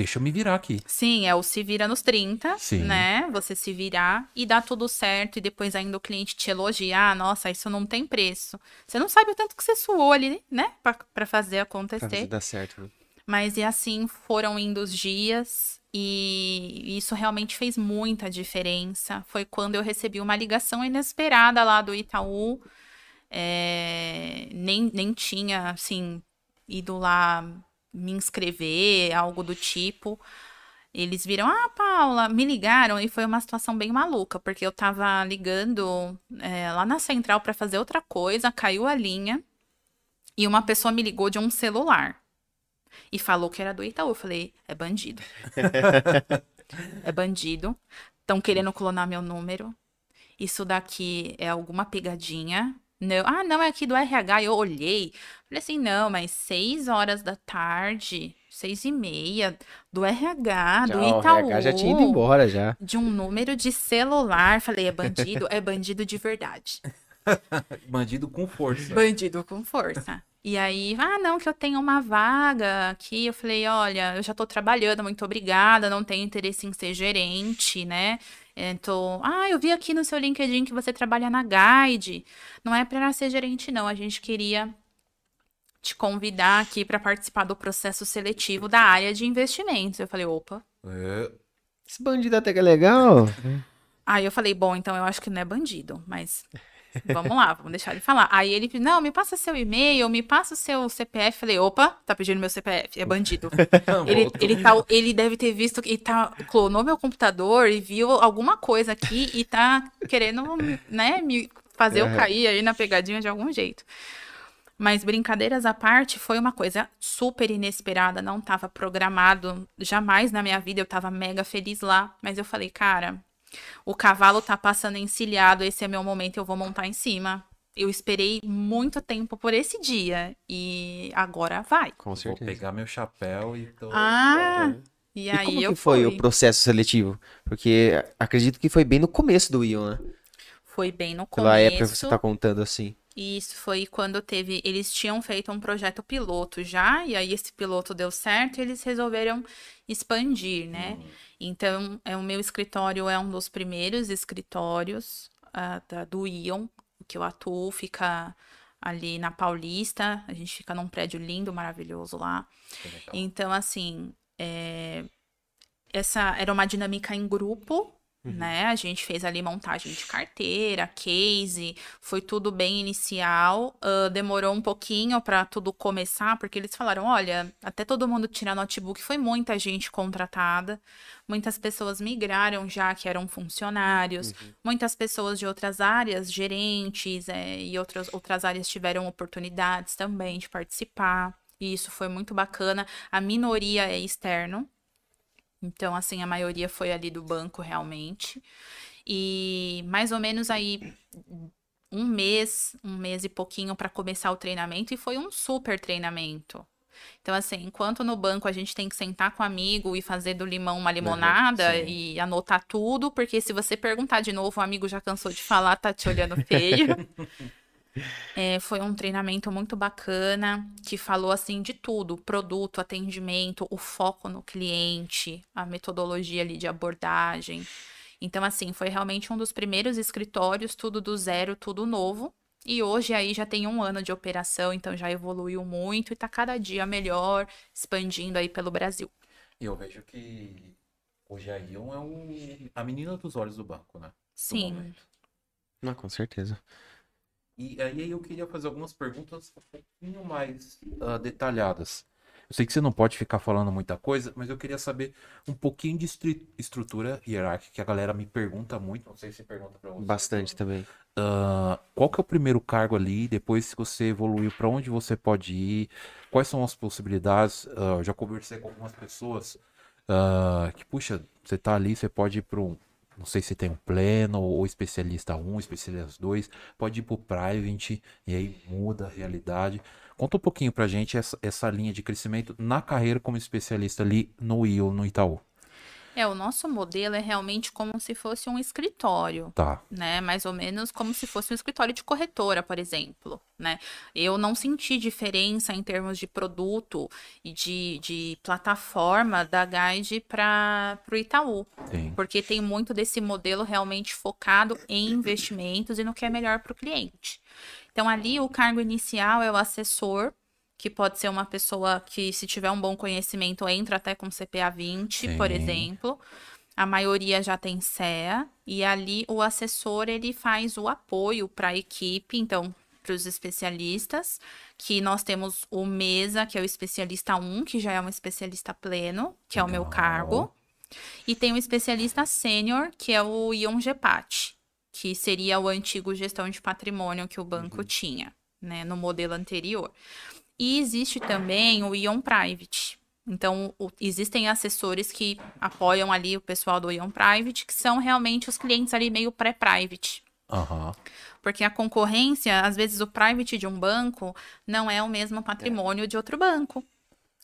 Deixa eu me virar aqui.
Sim, é o se vira nos 30,
Sim.
né? Você se virar e dá tudo certo e depois ainda o cliente te elogiar, nossa, isso não tem preço. Você não sabe o tanto que você suou ali, né? Pra, pra fazer
Pra
acontecer.
fazer dar certo. né?
Mas e assim foram indo os dias e isso realmente fez muita diferença. Foi quando eu recebi uma ligação inesperada lá do Itaú. É, nem, nem tinha, assim, ido lá me inscrever, algo do tipo. Eles viram, ah, Paula, me ligaram e foi uma situação bem maluca, porque eu tava ligando é, lá na central pra fazer outra coisa, caiu a linha e uma pessoa me ligou de um celular e falou que era do Itaú. Eu falei, é bandido. é bandido. Estão querendo clonar meu número. Isso daqui é alguma pegadinha. Não, ah, não, é aqui do RH. Eu olhei. Falei assim, não, mas seis horas da tarde, seis e meia, do RH, do
Já, o
Itaú.
RH já tinha ido embora já.
De um número de celular. Falei, é bandido? é bandido de verdade.
Bandido com força.
Bandido com força. E aí, ah, não, que eu tenho uma vaga aqui. Eu falei, olha, eu já tô trabalhando, muito obrigada, não tenho interesse em ser gerente, né? Tô... Ah, eu vi aqui no seu LinkedIn que você trabalha na Guide. Não é para ser gerente, não. A gente queria te convidar aqui para participar do processo seletivo da área de investimentos. Eu falei, opa.
É,
Esse bandido até que é legal.
Aí eu falei, bom, então eu acho que não é bandido, mas vamos lá, vamos deixar ele falar. Aí ele, não, me passa seu e-mail, me passa o seu CPF. Falei, opa, tá pedindo meu CPF, é bandido. Ele, ele, tá, ele deve ter visto que tá, clonou meu computador e viu alguma coisa aqui e tá querendo, né, me fazer eu
Aham.
cair aí na pegadinha de algum jeito. Mas brincadeiras à parte, foi uma coisa super inesperada, não estava programado jamais na minha vida, eu tava mega feliz lá, mas eu falei, cara, o cavalo tá passando encilhado, esse é meu momento, eu vou montar em cima. Eu esperei muito tempo por esse dia e agora vai.
Com
Vou
certeza.
pegar meu chapéu e tô.
Ah, e
E
aí
como
eu
que foi
fui.
o processo seletivo? Porque acredito que foi bem no começo do Ion, né?
Foi bem no
Pela época que
começo.
você tá contando assim.
E isso foi quando teve. Eles tinham feito um projeto piloto já, e aí esse piloto deu certo e eles resolveram expandir, né? Então, é, o meu escritório é um dos primeiros escritórios ah, da- do Ion, que eu atuo, fica ali na Paulista. A gente fica num prédio lindo, maravilhoso lá. Então, assim, é, essa era uma dinâmica em grupo, né? A gente fez ali montagem de carteira, case, foi tudo bem inicial. ah, demorou um pouquinho para tudo começar, porque eles falaram: olha, até todo mundo tirar notebook, foi muita gente contratada. Muitas pessoas migraram já que eram funcionários. Muitas pessoas de outras áreas, gerentes é, e outras, outras áreas tiveram oportunidades também de participar. E isso foi muito bacana. A minoria é externo. Então, assim, a maioria foi ali do banco realmente. E mais ou menos aí um mês, um mês e pouquinho para começar o treinamento, e foi um super treinamento. Então, assim, enquanto no banco a gente tem que sentar com o amigo e fazer do limão uma limonada
sim.
e anotar tudo, porque se você perguntar de novo, o amigo já cansou de falar, tá te olhando feio. É, foi um treinamento muito bacana, que falou assim de tudo: produto, atendimento, o foco no cliente, a metodologia ali de abordagem. Então, assim, foi realmente um dos primeiros escritórios, tudo do zero, tudo novo. E hoje aí já tem um ano de operação, então já evoluiu muito e tá cada dia melhor, expandindo aí pelo Brasil.
E eu vejo que hoje a Ion é um... a menina dos olhos do banco, né?
Sim.
Não, com certeza.
E aí eu queria fazer algumas perguntas um pouquinho mais ah, detalhadas. Eu sei que você não pode ficar falando muita coisa, mas eu queria saber um pouquinho de estrutura hierárquica, que a galera me pergunta muito, não sei se pergunta pra você.
Bastante também.
Ah, qual que é o primeiro cargo ali? Depois, se você evoluiu, para onde você pode ir? Quais são as possibilidades? Ah, eu já conversei com algumas pessoas ah, que, puxa, você tá ali, você pode ir para um, não sei se tem um pleno ou especialista 1, especialista 2, pode ir para o private e aí muda a realidade. Conta um pouquinho pra gente essa, essa linha de crescimento na carreira como especialista ali no IO, no Itaú.
É, o nosso modelo é realmente como se fosse um escritório.
Tá.
né? Mais ou menos como se fosse um escritório de corretora, por exemplo, né? Eu não senti diferença em termos de produto e de, de plataforma da Guide para o Itaú,
Tem.
porque tem muito desse modelo realmente focado em investimentos e no que é melhor para o cliente. Então, ali o cargo inicial é o assessor, que pode ser uma pessoa que, se tiver um bom conhecimento, entra até com CPA 20, por
Sim.
exemplo. A maioria já tem CEA e ali o assessor ele faz o apoio para a equipe, então para os especialistas, que nós temos o Mesa, que é o especialista 1, que já é um especialista pleno, que é o meu cargo, e tem o especialista sênior, que é o Ion Gepati, que seria o antigo gestão de patrimônio que o banco tinha, né, no modelo anterior. E existe também o Ion Private, Então, o- existem assessores que apoiam ali o pessoal do Ion Private, que são realmente os clientes ali meio pré-private.
Aham.
Porque a concorrência, às vezes, o private de um banco não é o mesmo patrimônio de outro banco.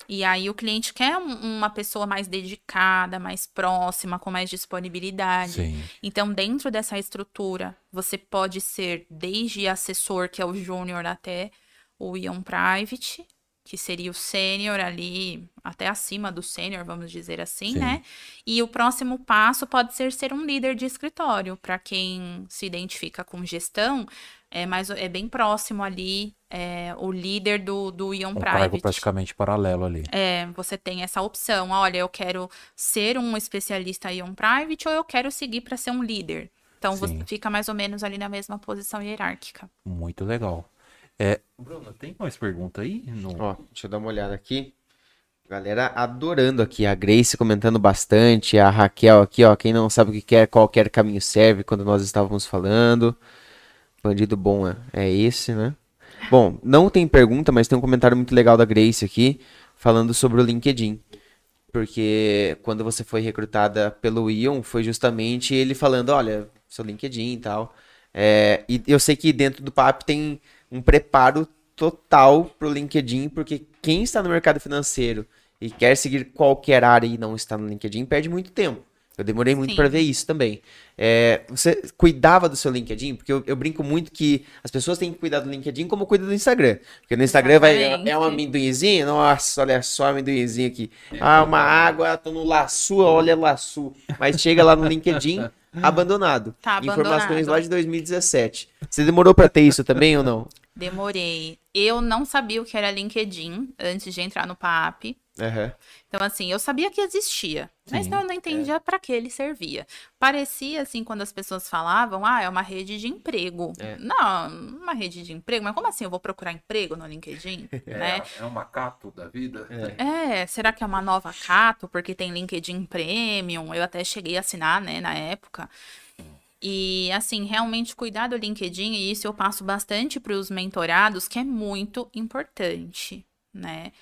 E aí o cliente quer um- uma pessoa mais dedicada, mais próxima, com mais disponibilidade.
Sim.
Então, dentro dessa estrutura, você pode ser desde assessor, que é o júnior, até o Ion Private, que seria o sênior ali, até acima do sênior, vamos dizer assim,
Sim.
né? E o próximo passo pode ser ser um líder de escritório. Para quem se identifica com gestão, é, mais, é bem próximo ali é, o líder do, do Ion
Um cargo
Private.
praticamente paralelo ali.
É, você tem essa opção. Olha, eu quero ser um especialista um private ou eu quero seguir para ser um líder. Então você
Sim.
fica mais ou menos ali na mesma posição hierárquica.
Muito legal. É, Bruno, tem mais pergunta aí? No...
Ó, deixa eu dar uma olhada aqui. Galera adorando aqui. A Grace comentando bastante. A Raquel aqui, ó. Quem não sabe o que quer, qualquer caminho serve, quando nós estávamos falando. Bandido bom é, é esse, né? Bom, não tem pergunta, mas tem um comentário muito legal da Grace aqui, falando sobre o LinkedIn. Porque quando você foi recrutada pelo Ion, foi justamente ele falando, olha, seu LinkedIn e tal. É, e eu sei que dentro do PAP tem um preparo total pro LinkedIn, porque quem está no mercado financeiro e quer seguir qualquer área e não está no LinkedIn, perde muito tempo. Eu demorei muito para ver isso também. É, você cuidava do seu LinkedIn? Porque eu, eu brinco muito que as pessoas têm que cuidar do LinkedIn como cuida do Instagram. Porque no Instagram vai, é um amendoinzinho, nossa, olha só amendoinzinho aqui. Ah, uma água, tô no laçu, olha laçu. Mas chega lá no LinkedIn, abandonado.
Tá
Informações
abandonado.
lá de 2017. Você demorou para ter isso também ou não?
Demorei. Eu não sabia o que era LinkedIn antes de entrar no PAP.
Aham.
Então, assim, eu sabia que existia, mas
Sim,
não, eu não entendia para que ele servia. Parecia, assim, quando as pessoas falavam, ah, é uma rede de emprego.
É.
Não, uma rede de emprego, mas como assim eu vou procurar emprego no LinkedIn? né?
é um macaco da vida.
É, será que é uma nova Cato, porque tem LinkedIn Premium? Eu até cheguei a assinar, né, na época. E, assim, realmente cuidar do LinkedIn, e isso eu passo bastante para os mentorados, que é muito importante, né?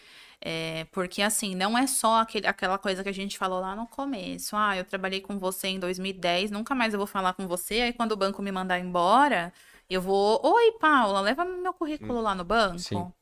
É, porque, assim, não é só aquele, aquela coisa que a gente falou lá no começo. Ah, eu trabalhei com você em 2010, nunca mais eu vou falar com você. Aí, quando o banco me mandar embora, eu vou. Oi, Paula, leva meu currículo lá no banco.
sim.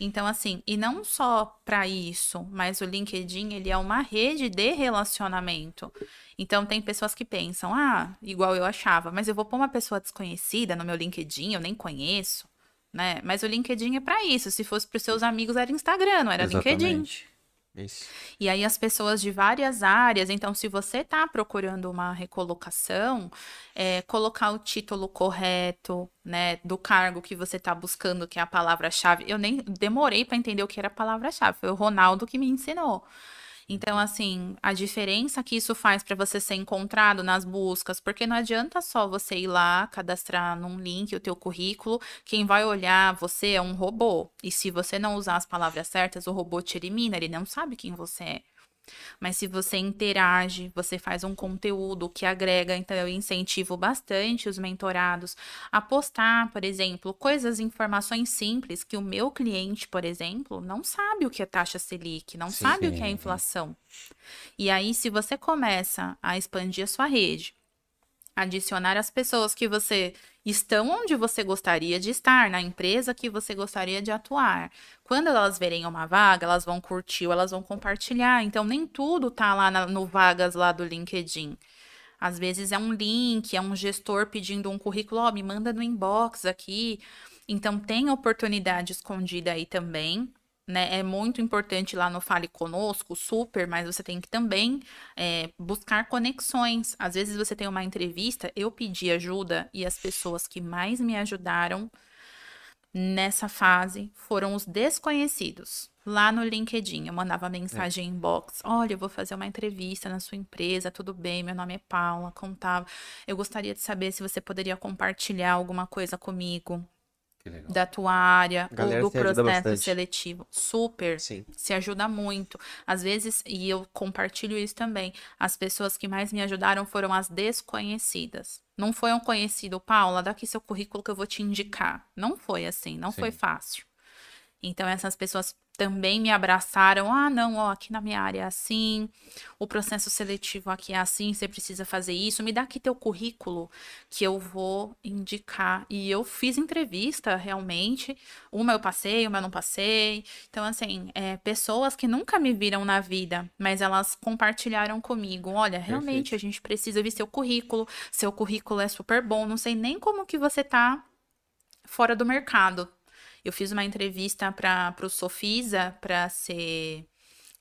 Então, assim, e não só para isso, mas o LinkedIn, ele é uma rede de relacionamento. Então, tem pessoas que pensam, ah, igual eu achava, mas eu vou pôr uma pessoa desconhecida no meu LinkedIn, eu nem conheço, né? Mas o LinkedIn é para isso. Se fosse para os seus amigos, era Instagram, não era LinkedIn.
Exatamente. Isso.
E aí as pessoas de várias áreas, então se você está procurando uma recolocação, é, colocar o título correto, né, do cargo que você está buscando, que é a palavra-chave. Eu nem demorei para entender o que era a palavra-chave, foi o Ronaldo que me ensinou. Então, assim, a diferença que isso faz para você ser encontrado nas buscas, porque não adianta só você ir lá, cadastrar num link o teu currículo, quem vai olhar você é um robô. E se você não usar as palavras certas, o robô te elimina, ele não sabe quem você é. Mas se você interage, você faz um conteúdo que agrega, então eu incentivo bastante os mentorados a postar, por exemplo, coisas, informações simples que o meu cliente, por exemplo, não sabe o que é taxa Selic, não
Sim.
sabe o que é inflação. E aí, se você começa a expandir a sua rede, adicionar as pessoas que você estão onde você gostaria de estar, na empresa que você gostaria de atuar. Quando elas verem uma vaga, elas vão curtir elas vão compartilhar. Então, nem tudo tá lá na- no vagas lá do LinkedIn. Às vezes é um link, é um gestor pedindo um currículo, ó, me manda no inbox aqui. Então, tem oportunidade escondida aí também. Né? É muito importante lá no Fale Conosco, super, mas você tem que também é, buscar conexões. Às vezes você tem uma entrevista, eu pedi ajuda e as pessoas que mais me ajudaram nessa fase foram os desconhecidos. Lá no LinkedIn, eu mandava mensagem inbox: Olha, eu vou fazer uma entrevista na sua empresa, tudo bem? Meu nome é Paula, contava. Eu gostaria de saber se você poderia compartilhar alguma coisa comigo. Da tua área ou do processo seletivo. Super
Sim.
se ajuda muito. Às vezes, e eu compartilho isso também, as pessoas que mais me ajudaram foram as desconhecidas. Não foi um conhecido, Paula, dá aqui seu currículo que eu vou te indicar. Não foi assim, não foi
Sim.
fácil. Então, essas pessoas também me abraçaram. Ah, não, ó, aqui na minha área é assim, o processo seletivo aqui é assim, você precisa fazer isso. Me dá aqui teu currículo que eu vou indicar. E eu fiz entrevista realmente. Uma eu passei, uma eu não passei. Então, assim, é, pessoas que nunca me viram na vida, mas elas compartilharam comigo. Olha, realmente
Perfeito.
a gente precisa ver seu currículo. Seu currículo é super bom. Não sei nem como que você tá fora do mercado. Eu fiz uma entrevista para o Sofisa para ser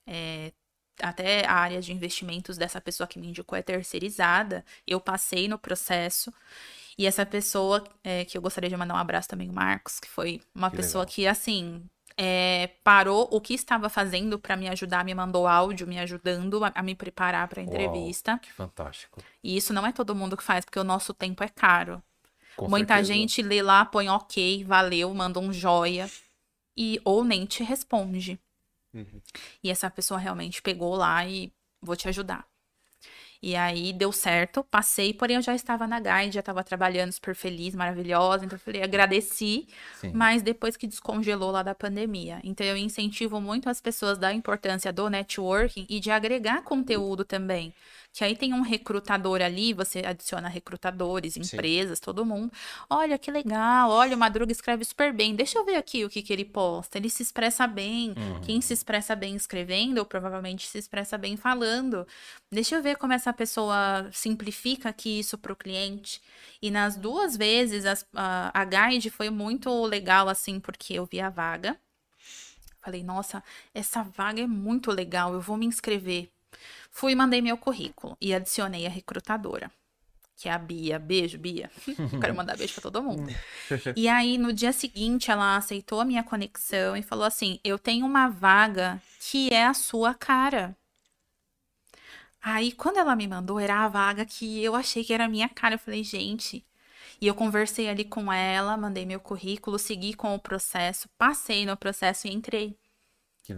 é, até a área de investimentos dessa pessoa que me indicou é terceirizada. Eu passei no processo. E essa pessoa, é, que eu gostaria de mandar um abraço também, o Marcos, que foi uma
Que
pessoa
legal.
que, assim, é, parou o que estava fazendo para me ajudar, me mandou áudio me ajudando a, a me preparar para a
Uau,
entrevista.
que fantástico.
E isso não é todo mundo que faz, porque o nosso tempo é caro.
Com
Muita
certeza.
gente lê lá, põe ok, valeu, manda um joia e ou nem te responde.
Uhum.
E essa pessoa realmente pegou lá e vou te ajudar. E aí deu certo, passei, porém eu já estava na Guide, já estava trabalhando super feliz, maravilhosa, então eu falei, agradeci,
Sim.
mas depois que descongelou lá da pandemia. Então eu incentivo muito as pessoas da importância do networking e de agregar conteúdo também. Que aí tem um recrutador ali, você adiciona recrutadores, empresas, todo mundo. Olha que legal, olha, o Madruga escreve super bem. Deixa eu ver aqui o que, que ele posta. Ele se expressa bem.
Uhum.
Quem se expressa bem escrevendo, provavelmente se expressa bem falando. Deixa eu ver como essa pessoa simplifica aqui isso para o cliente. E nas duas vezes, as- a, a guide foi muito legal, assim, porque eu vi a vaga. Falei, nossa, essa vaga é muito legal, eu vou me inscrever. Fui e mandei meu currículo e adicionei a recrutadora, que é a Bia. Beijo, Bia. Quero mandar beijo pra todo mundo. E aí, no dia seguinte, ela aceitou a minha conexão e falou assim: Eu tenho uma vaga que é a sua cara. Aí, quando ela me mandou, era a vaga que eu achei que era a minha cara. Eu falei, gente. E eu conversei ali com ela, mandei meu currículo, segui com o processo, passei no processo e entrei.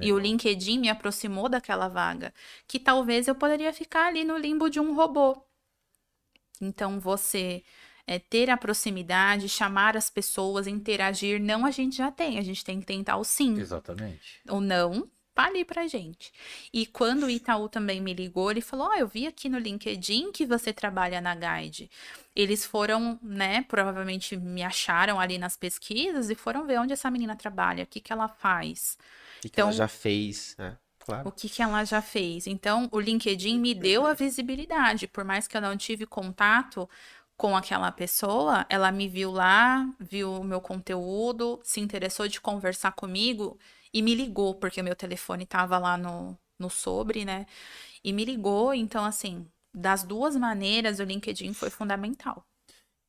E o. LinkedIn me aproximou daquela vaga, que talvez eu poderia ficar ali no limbo de um robô. Então, você é, ter a proximidade, chamar as pessoas, interagir, não a gente já tem, a gente tem que tentar o sim.
Exatamente.
O não, tá ali pra gente. E quando o Itaú também me ligou, ele falou: Ó, eu vi aqui no LinkedIn que você trabalha na Guide. Eles foram, né, provavelmente me acharam ali nas pesquisas e foram ver onde essa menina trabalha, o que que ela faz.
O que, que ela
Então-
já fez, né? Claro.
O que, que ela já fez? Então, o LinkedIn me deu a visibilidade, por mais que eu não tive contato com aquela pessoa, ela me viu lá, viu o meu conteúdo, se interessou de conversar comigo e me ligou, porque o meu telefone estava lá no, no sobre, né? E me ligou, então, assim, das duas maneiras, o LinkedIn foi fundamental.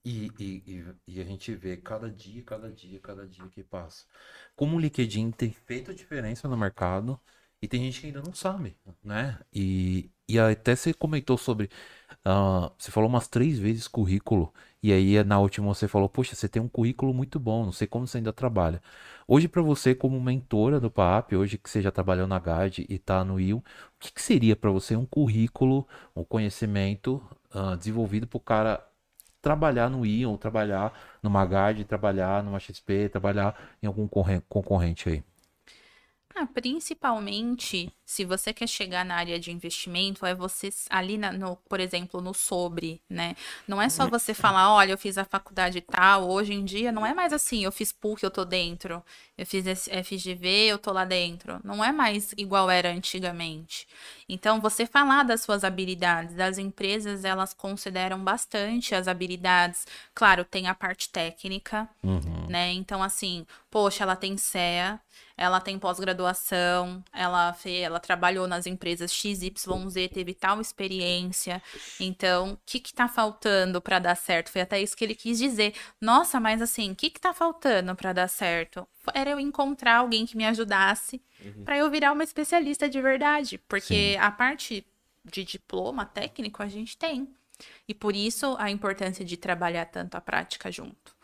E, e, e, a gente vê cada dia, cada dia, cada dia que passa. Como o LinkedIn tem feito diferença no mercado e tem gente que ainda não sabe, né? E, e até você comentou sobre. ah, você falou umas três vezes currículo. E aí na última você falou: Poxa, você tem um currículo muito bom, não sei como você ainda trabalha. Hoje, para você, como mentora do PAP, hoje que você já trabalhou na Guide e tá no IL, o que, que seria para você um currículo, um conhecimento ah, desenvolvido para o cara trabalhar no Ion, trabalhar numa Guide, trabalhar numa XP, trabalhar em algum corre- concorrente aí.
Ah, principalmente, se você quer chegar na área de investimento, é você ali, na- no, por exemplo, no sobre, né? Não é só você falar, olha, eu fiz a faculdade tal, hoje em dia não é mais assim, eu fiz PUC, eu tô dentro, eu fiz FGV, eu tô lá dentro. Não é mais igual era antigamente. Então, você falar das suas habilidades, as empresas, elas consideram bastante as habilidades. Claro, tem a parte técnica,
Uhum.
né? Então, assim, poxa, ela tem CEA, ela tem pós-graduação, ela ela trabalhou nas empresas XYZ, teve tal experiência. Então, o que que tá faltando para dar certo? Foi até isso que ele quis dizer. Nossa, mas assim, o que que tá faltando para dar certo? Era eu encontrar alguém que me ajudasse para eu virar uma especialista de verdade, porque a parte de diploma técnico a gente tem. E por isso a importância de trabalhar tanto a prática junto.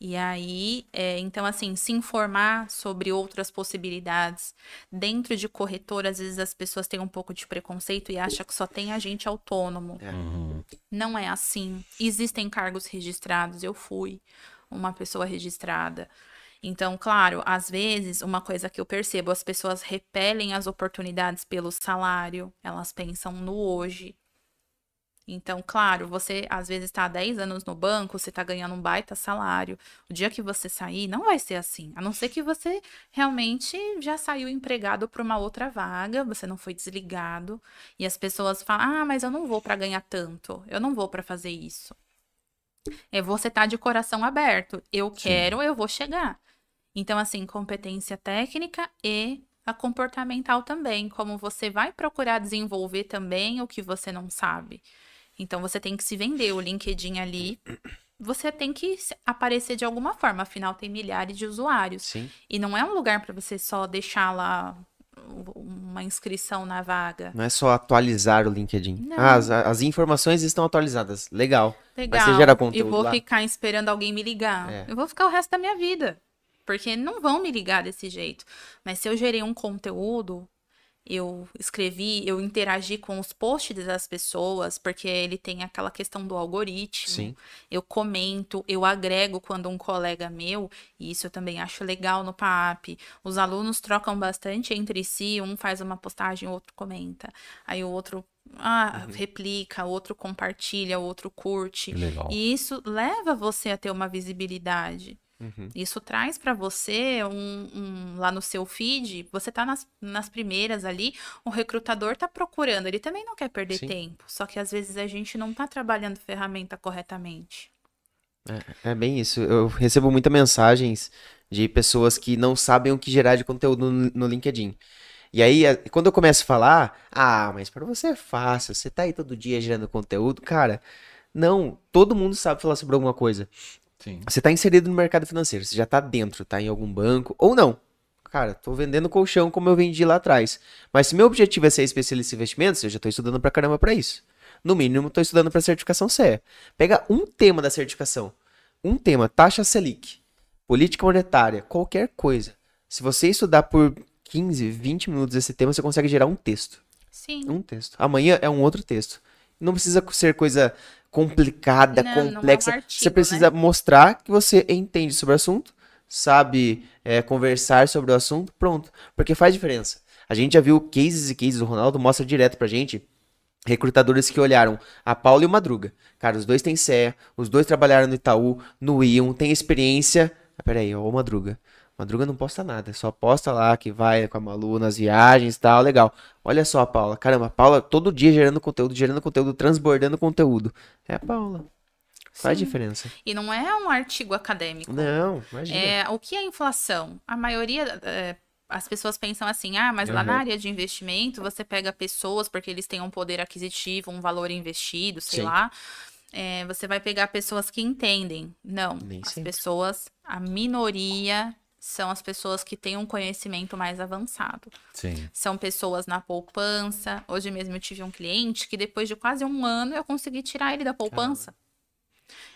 E aí, é, então, assim, se informar sobre outras possibilidades. Dentro de corretora, às vezes as pessoas têm um pouco de preconceito e acham que só tem agente autônomo.
Uhum.
Não é assim. Existem cargos registrados, eu fui uma pessoa registrada. Então, claro, às vezes, uma coisa que eu percebo, as pessoas repelem as oportunidades pelo salário, elas pensam no hoje. Então, claro, você às vezes está há 10 anos no banco, você está ganhando um baita salário. O dia que você sair, não vai ser assim. A não ser que você realmente já saiu empregado para uma outra vaga, você não foi desligado. E as pessoas falam: ah, mas eu não vou para ganhar tanto, eu não vou para fazer isso. É você tá de coração aberto. Eu quero, Sim. eu vou chegar. Então, assim, competência técnica e a comportamental também, como você vai procurar desenvolver também o que você não sabe. Então você tem que se vender. O LinkedIn ali, você tem que aparecer de alguma forma. Afinal, tem milhares de usuários.
Sim.
E não é um lugar para você só deixar lá uma inscrição na vaga.
Não é só atualizar o LinkedIn. Ah, as, as, informações estão atualizadas. Legal.
Legal. Mas você gera conteúdo. E vou lá. ficar esperando alguém me ligar. É. Eu vou ficar o resto da minha vida. Porque não vão me ligar desse jeito. Mas se eu gerei um conteúdo, eu escrevi, eu interagi com os posts das pessoas, porque ele tem aquela questão do algoritmo.
Sim.
Eu comento, eu agrego quando um colega meu, e isso eu também acho legal no PAP. Os alunos trocam bastante entre si, um faz uma postagem, o outro comenta. Aí o outro ah, uhum. replica, o outro compartilha, o outro curte.
Legal.
E isso leva você a ter uma visibilidade. Uhum. Isso traz para você um, um, lá no seu feed, você tá nas, nas primeiras ali, o recrutador tá procurando, ele também não quer perder Sim. tempo, só que às vezes a gente não tá trabalhando ferramenta corretamente.
É, é, bem isso. Eu recebo muitas mensagens de pessoas que não sabem o que gerar de conteúdo no, no LinkedIn. E aí, quando eu começo a falar, ah, mas para você é fácil, você tá aí todo dia gerando conteúdo, cara. Não, todo mundo sabe falar sobre alguma coisa.
Sim.
Você está inserido no mercado financeiro, você já está dentro, está em algum banco, ou não. Cara, estou vendendo colchão como eu vendi lá atrás. Mas se meu objetivo é ser especialista em investimentos, eu já estou estudando pra caramba para isso. No mínimo, estou estudando para certificação CE. Pega um tema da certificação. Um tema, taxa Selic, política monetária, qualquer coisa. Se você estudar por 15, 20 minutos esse tema, você consegue gerar um texto.
Sim.
Um texto. Amanhã é um outro texto. Não precisa ser coisa complicada, não, complexa. Não é um artigo, você precisa né? mostrar que você entende sobre o assunto, sabe é, conversar sobre o assunto, pronto. Porque faz diferença. A gente já viu cases e cases, o Ronaldo mostra direto pra gente recrutadores que olharam a Paula e o Madruga. Cara, os dois têm CE, os dois trabalharam no Itaú, no Ion, tem experiência. Ah, peraí, ô Madruga. Madruga não posta nada, só posta lá que vai com a Malu nas viagens e tal, legal. Olha só a Paula, caramba, a Paula todo dia gerando conteúdo, gerando conteúdo, transbordando conteúdo. É a Paula. Faz Sim. diferença.
E não é um artigo acadêmico.
Não, imagina.
É, o que é inflação? A maioria, é, as pessoas pensam assim, ah, mas uhum. lá na área de investimento você pega pessoas porque eles têm um poder aquisitivo, um valor investido, sei Sim. lá. É, você vai pegar pessoas que entendem. Não, Nem as sempre. pessoas, a minoria são as pessoas que têm um conhecimento mais avançado.
Sim.
São pessoas na poupança. Hoje mesmo eu tive um cliente que depois de quase um ano eu consegui tirar ele da poupança. Caramba.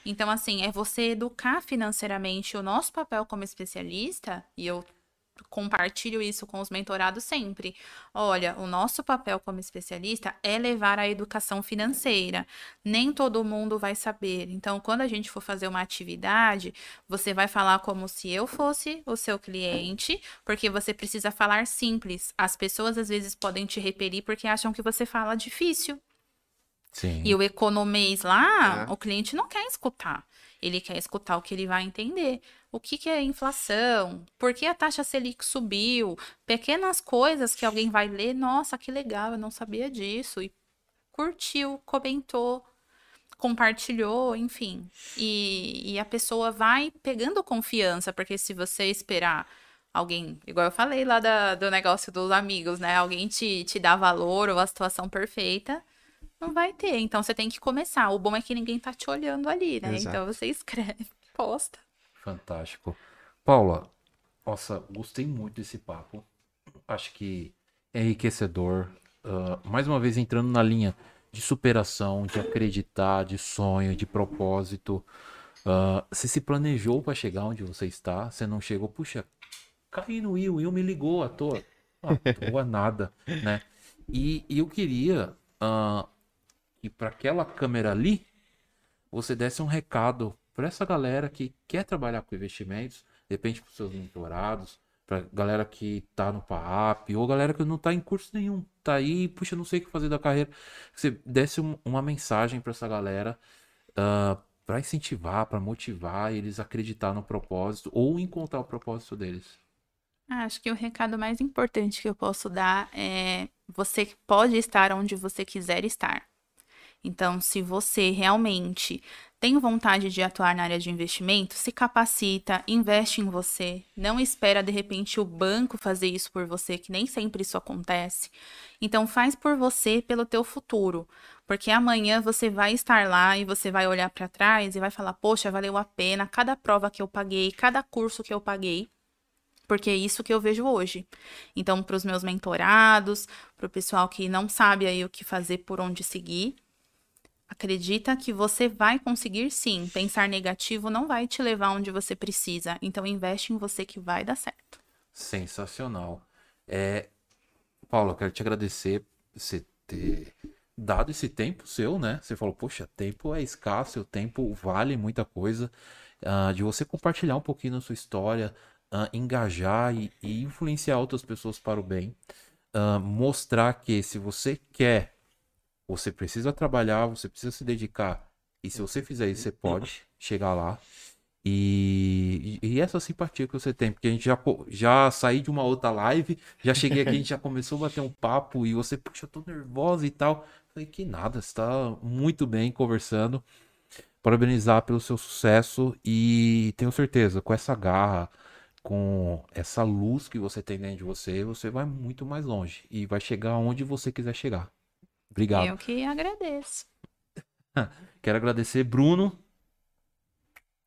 Então, assim, é você educar financeiramente. O nosso papel como especialista, e eu compartilho isso com os mentorados sempre. Olha, o nosso papel como especialista é levar a educação financeira. Nem todo mundo vai saber. Então, quando a gente for fazer uma atividade, você vai falar como se eu fosse o seu cliente, porque você precisa falar simples. As pessoas às vezes podem te repelir porque acham que você fala difícil.
Sim.
E o economês lá, é. o cliente não quer escutar. Ele quer escutar o que ele vai entender. O que, que é inflação? Por que a taxa Selic subiu? Pequenas coisas que alguém vai ler, nossa, que legal, eu não sabia disso. E curtiu, comentou, compartilhou, enfim. E, e a pessoa vai pegando confiança, porque se você esperar alguém, igual eu falei lá da, do negócio dos amigos, né? Alguém te, te dá valor ou a situação perfeita, não vai ter. Então você tem que começar. O bom é que ninguém tá te olhando ali, né? Exato. Então você escreve, posta.
Fantástico. Paula, nossa, gostei muito desse papo. Acho que é enriquecedor. Uh, mais uma vez entrando na linha de superação, de acreditar, de sonho, de propósito. Uh, você se planejou para chegar onde você está? Você não chegou, puxa, caí no Will, Will me ligou à toa. Ah, à toa nada, né? E, e eu queria uh, e para aquela câmera ali, você desse um recado para essa galera que quer trabalhar com investimentos. repente para seus mentorados, para galera que tá no PAP, ou galera que não tá em curso nenhum, tá aí, puxa, não sei o que fazer da carreira. Que você desse um, uma mensagem para essa galera uh, ah, para incentivar, para motivar eles a acreditar no propósito ou encontrar o propósito deles.
Ah, acho que o recado mais importante que eu posso dar é você pode estar onde você quiser estar. Então, se você realmente tem vontade de atuar na área de investimento, se capacita, investe em você, não espera de repente o banco fazer isso por você, que nem sempre isso acontece. Então faz por você, pelo teu futuro, porque amanhã você vai estar lá e você vai olhar para trás e vai falar: "Poxa, valeu a pena cada prova que eu paguei, cada curso que eu paguei" porque é isso que eu vejo hoje. Então, para os meus mentorados, para o pessoal que não sabe aí o que fazer, por onde seguir, acredita que você vai conseguir sim. Pensar negativo não vai te levar onde você precisa. Então, investe em você que vai dar certo.
Sensacional. É, Paulo, quero te agradecer você ter dado esse tempo seu, né? Você falou, poxa, tempo é escasso, o tempo vale muita coisa. Uh, de você compartilhar um pouquinho da sua história, uh, engajar e, e, influenciar outras pessoas para o bem. Uh, mostrar que se você quer, você precisa trabalhar, você precisa se dedicar. E se você fizer isso, você pode chegar lá. E, e, essa simpatia que você tem, porque a gente já, já saí de uma outra live, já cheguei aqui, a gente já começou a bater um papo e você, puxa, eu tô nervosa e tal. Falei que nada, você tá muito bem conversando. Parabenizar pelo seu sucesso e tenho certeza, com essa garra, com essa luz que você tem dentro de você, você vai muito mais longe e vai chegar onde você quiser chegar. Obrigado.
Eu que agradeço.
Quero agradecer, Bruno.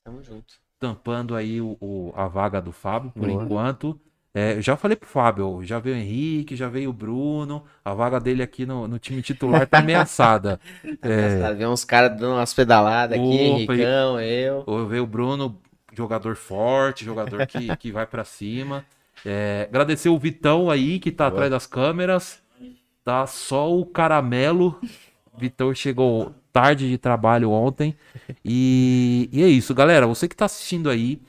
Tamo junto.
Tampando aí o, o a vaga do Fábio, por Boa. enquanto. É, já falei pro Fábio, já veio o Henrique, já veio o Bruno, a vaga dele aqui no, no time titular tá ameaçada.
é... Vê uns caras dando umas pedaladas aqui, Henricão, eu.
Eu veio o Bruno, jogador forte, jogador que, que vai para cima. É, agradecer o Vitão aí, que tá Boa. atrás das câmeras. Tá só o caramelo. Vitão chegou tarde de trabalho ontem. E, e é isso, galera. Você que tá assistindo aí,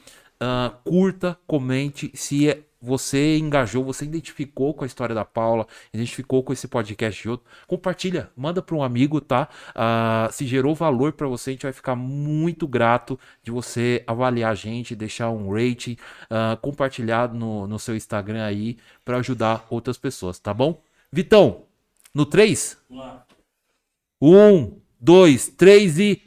uh, curta, comente. Se é, você engajou, você identificou com a história da Paula, identificou com esse podcast de outro, compartilha, manda para um amigo, tá? Uh, se gerou valor para você, a gente vai ficar muito grato de você avaliar a gente, deixar um rating, uh, compartilhar no, no seu Instagram aí para ajudar outras pessoas, tá bom? Vitão, no 3? Um, dois, três e.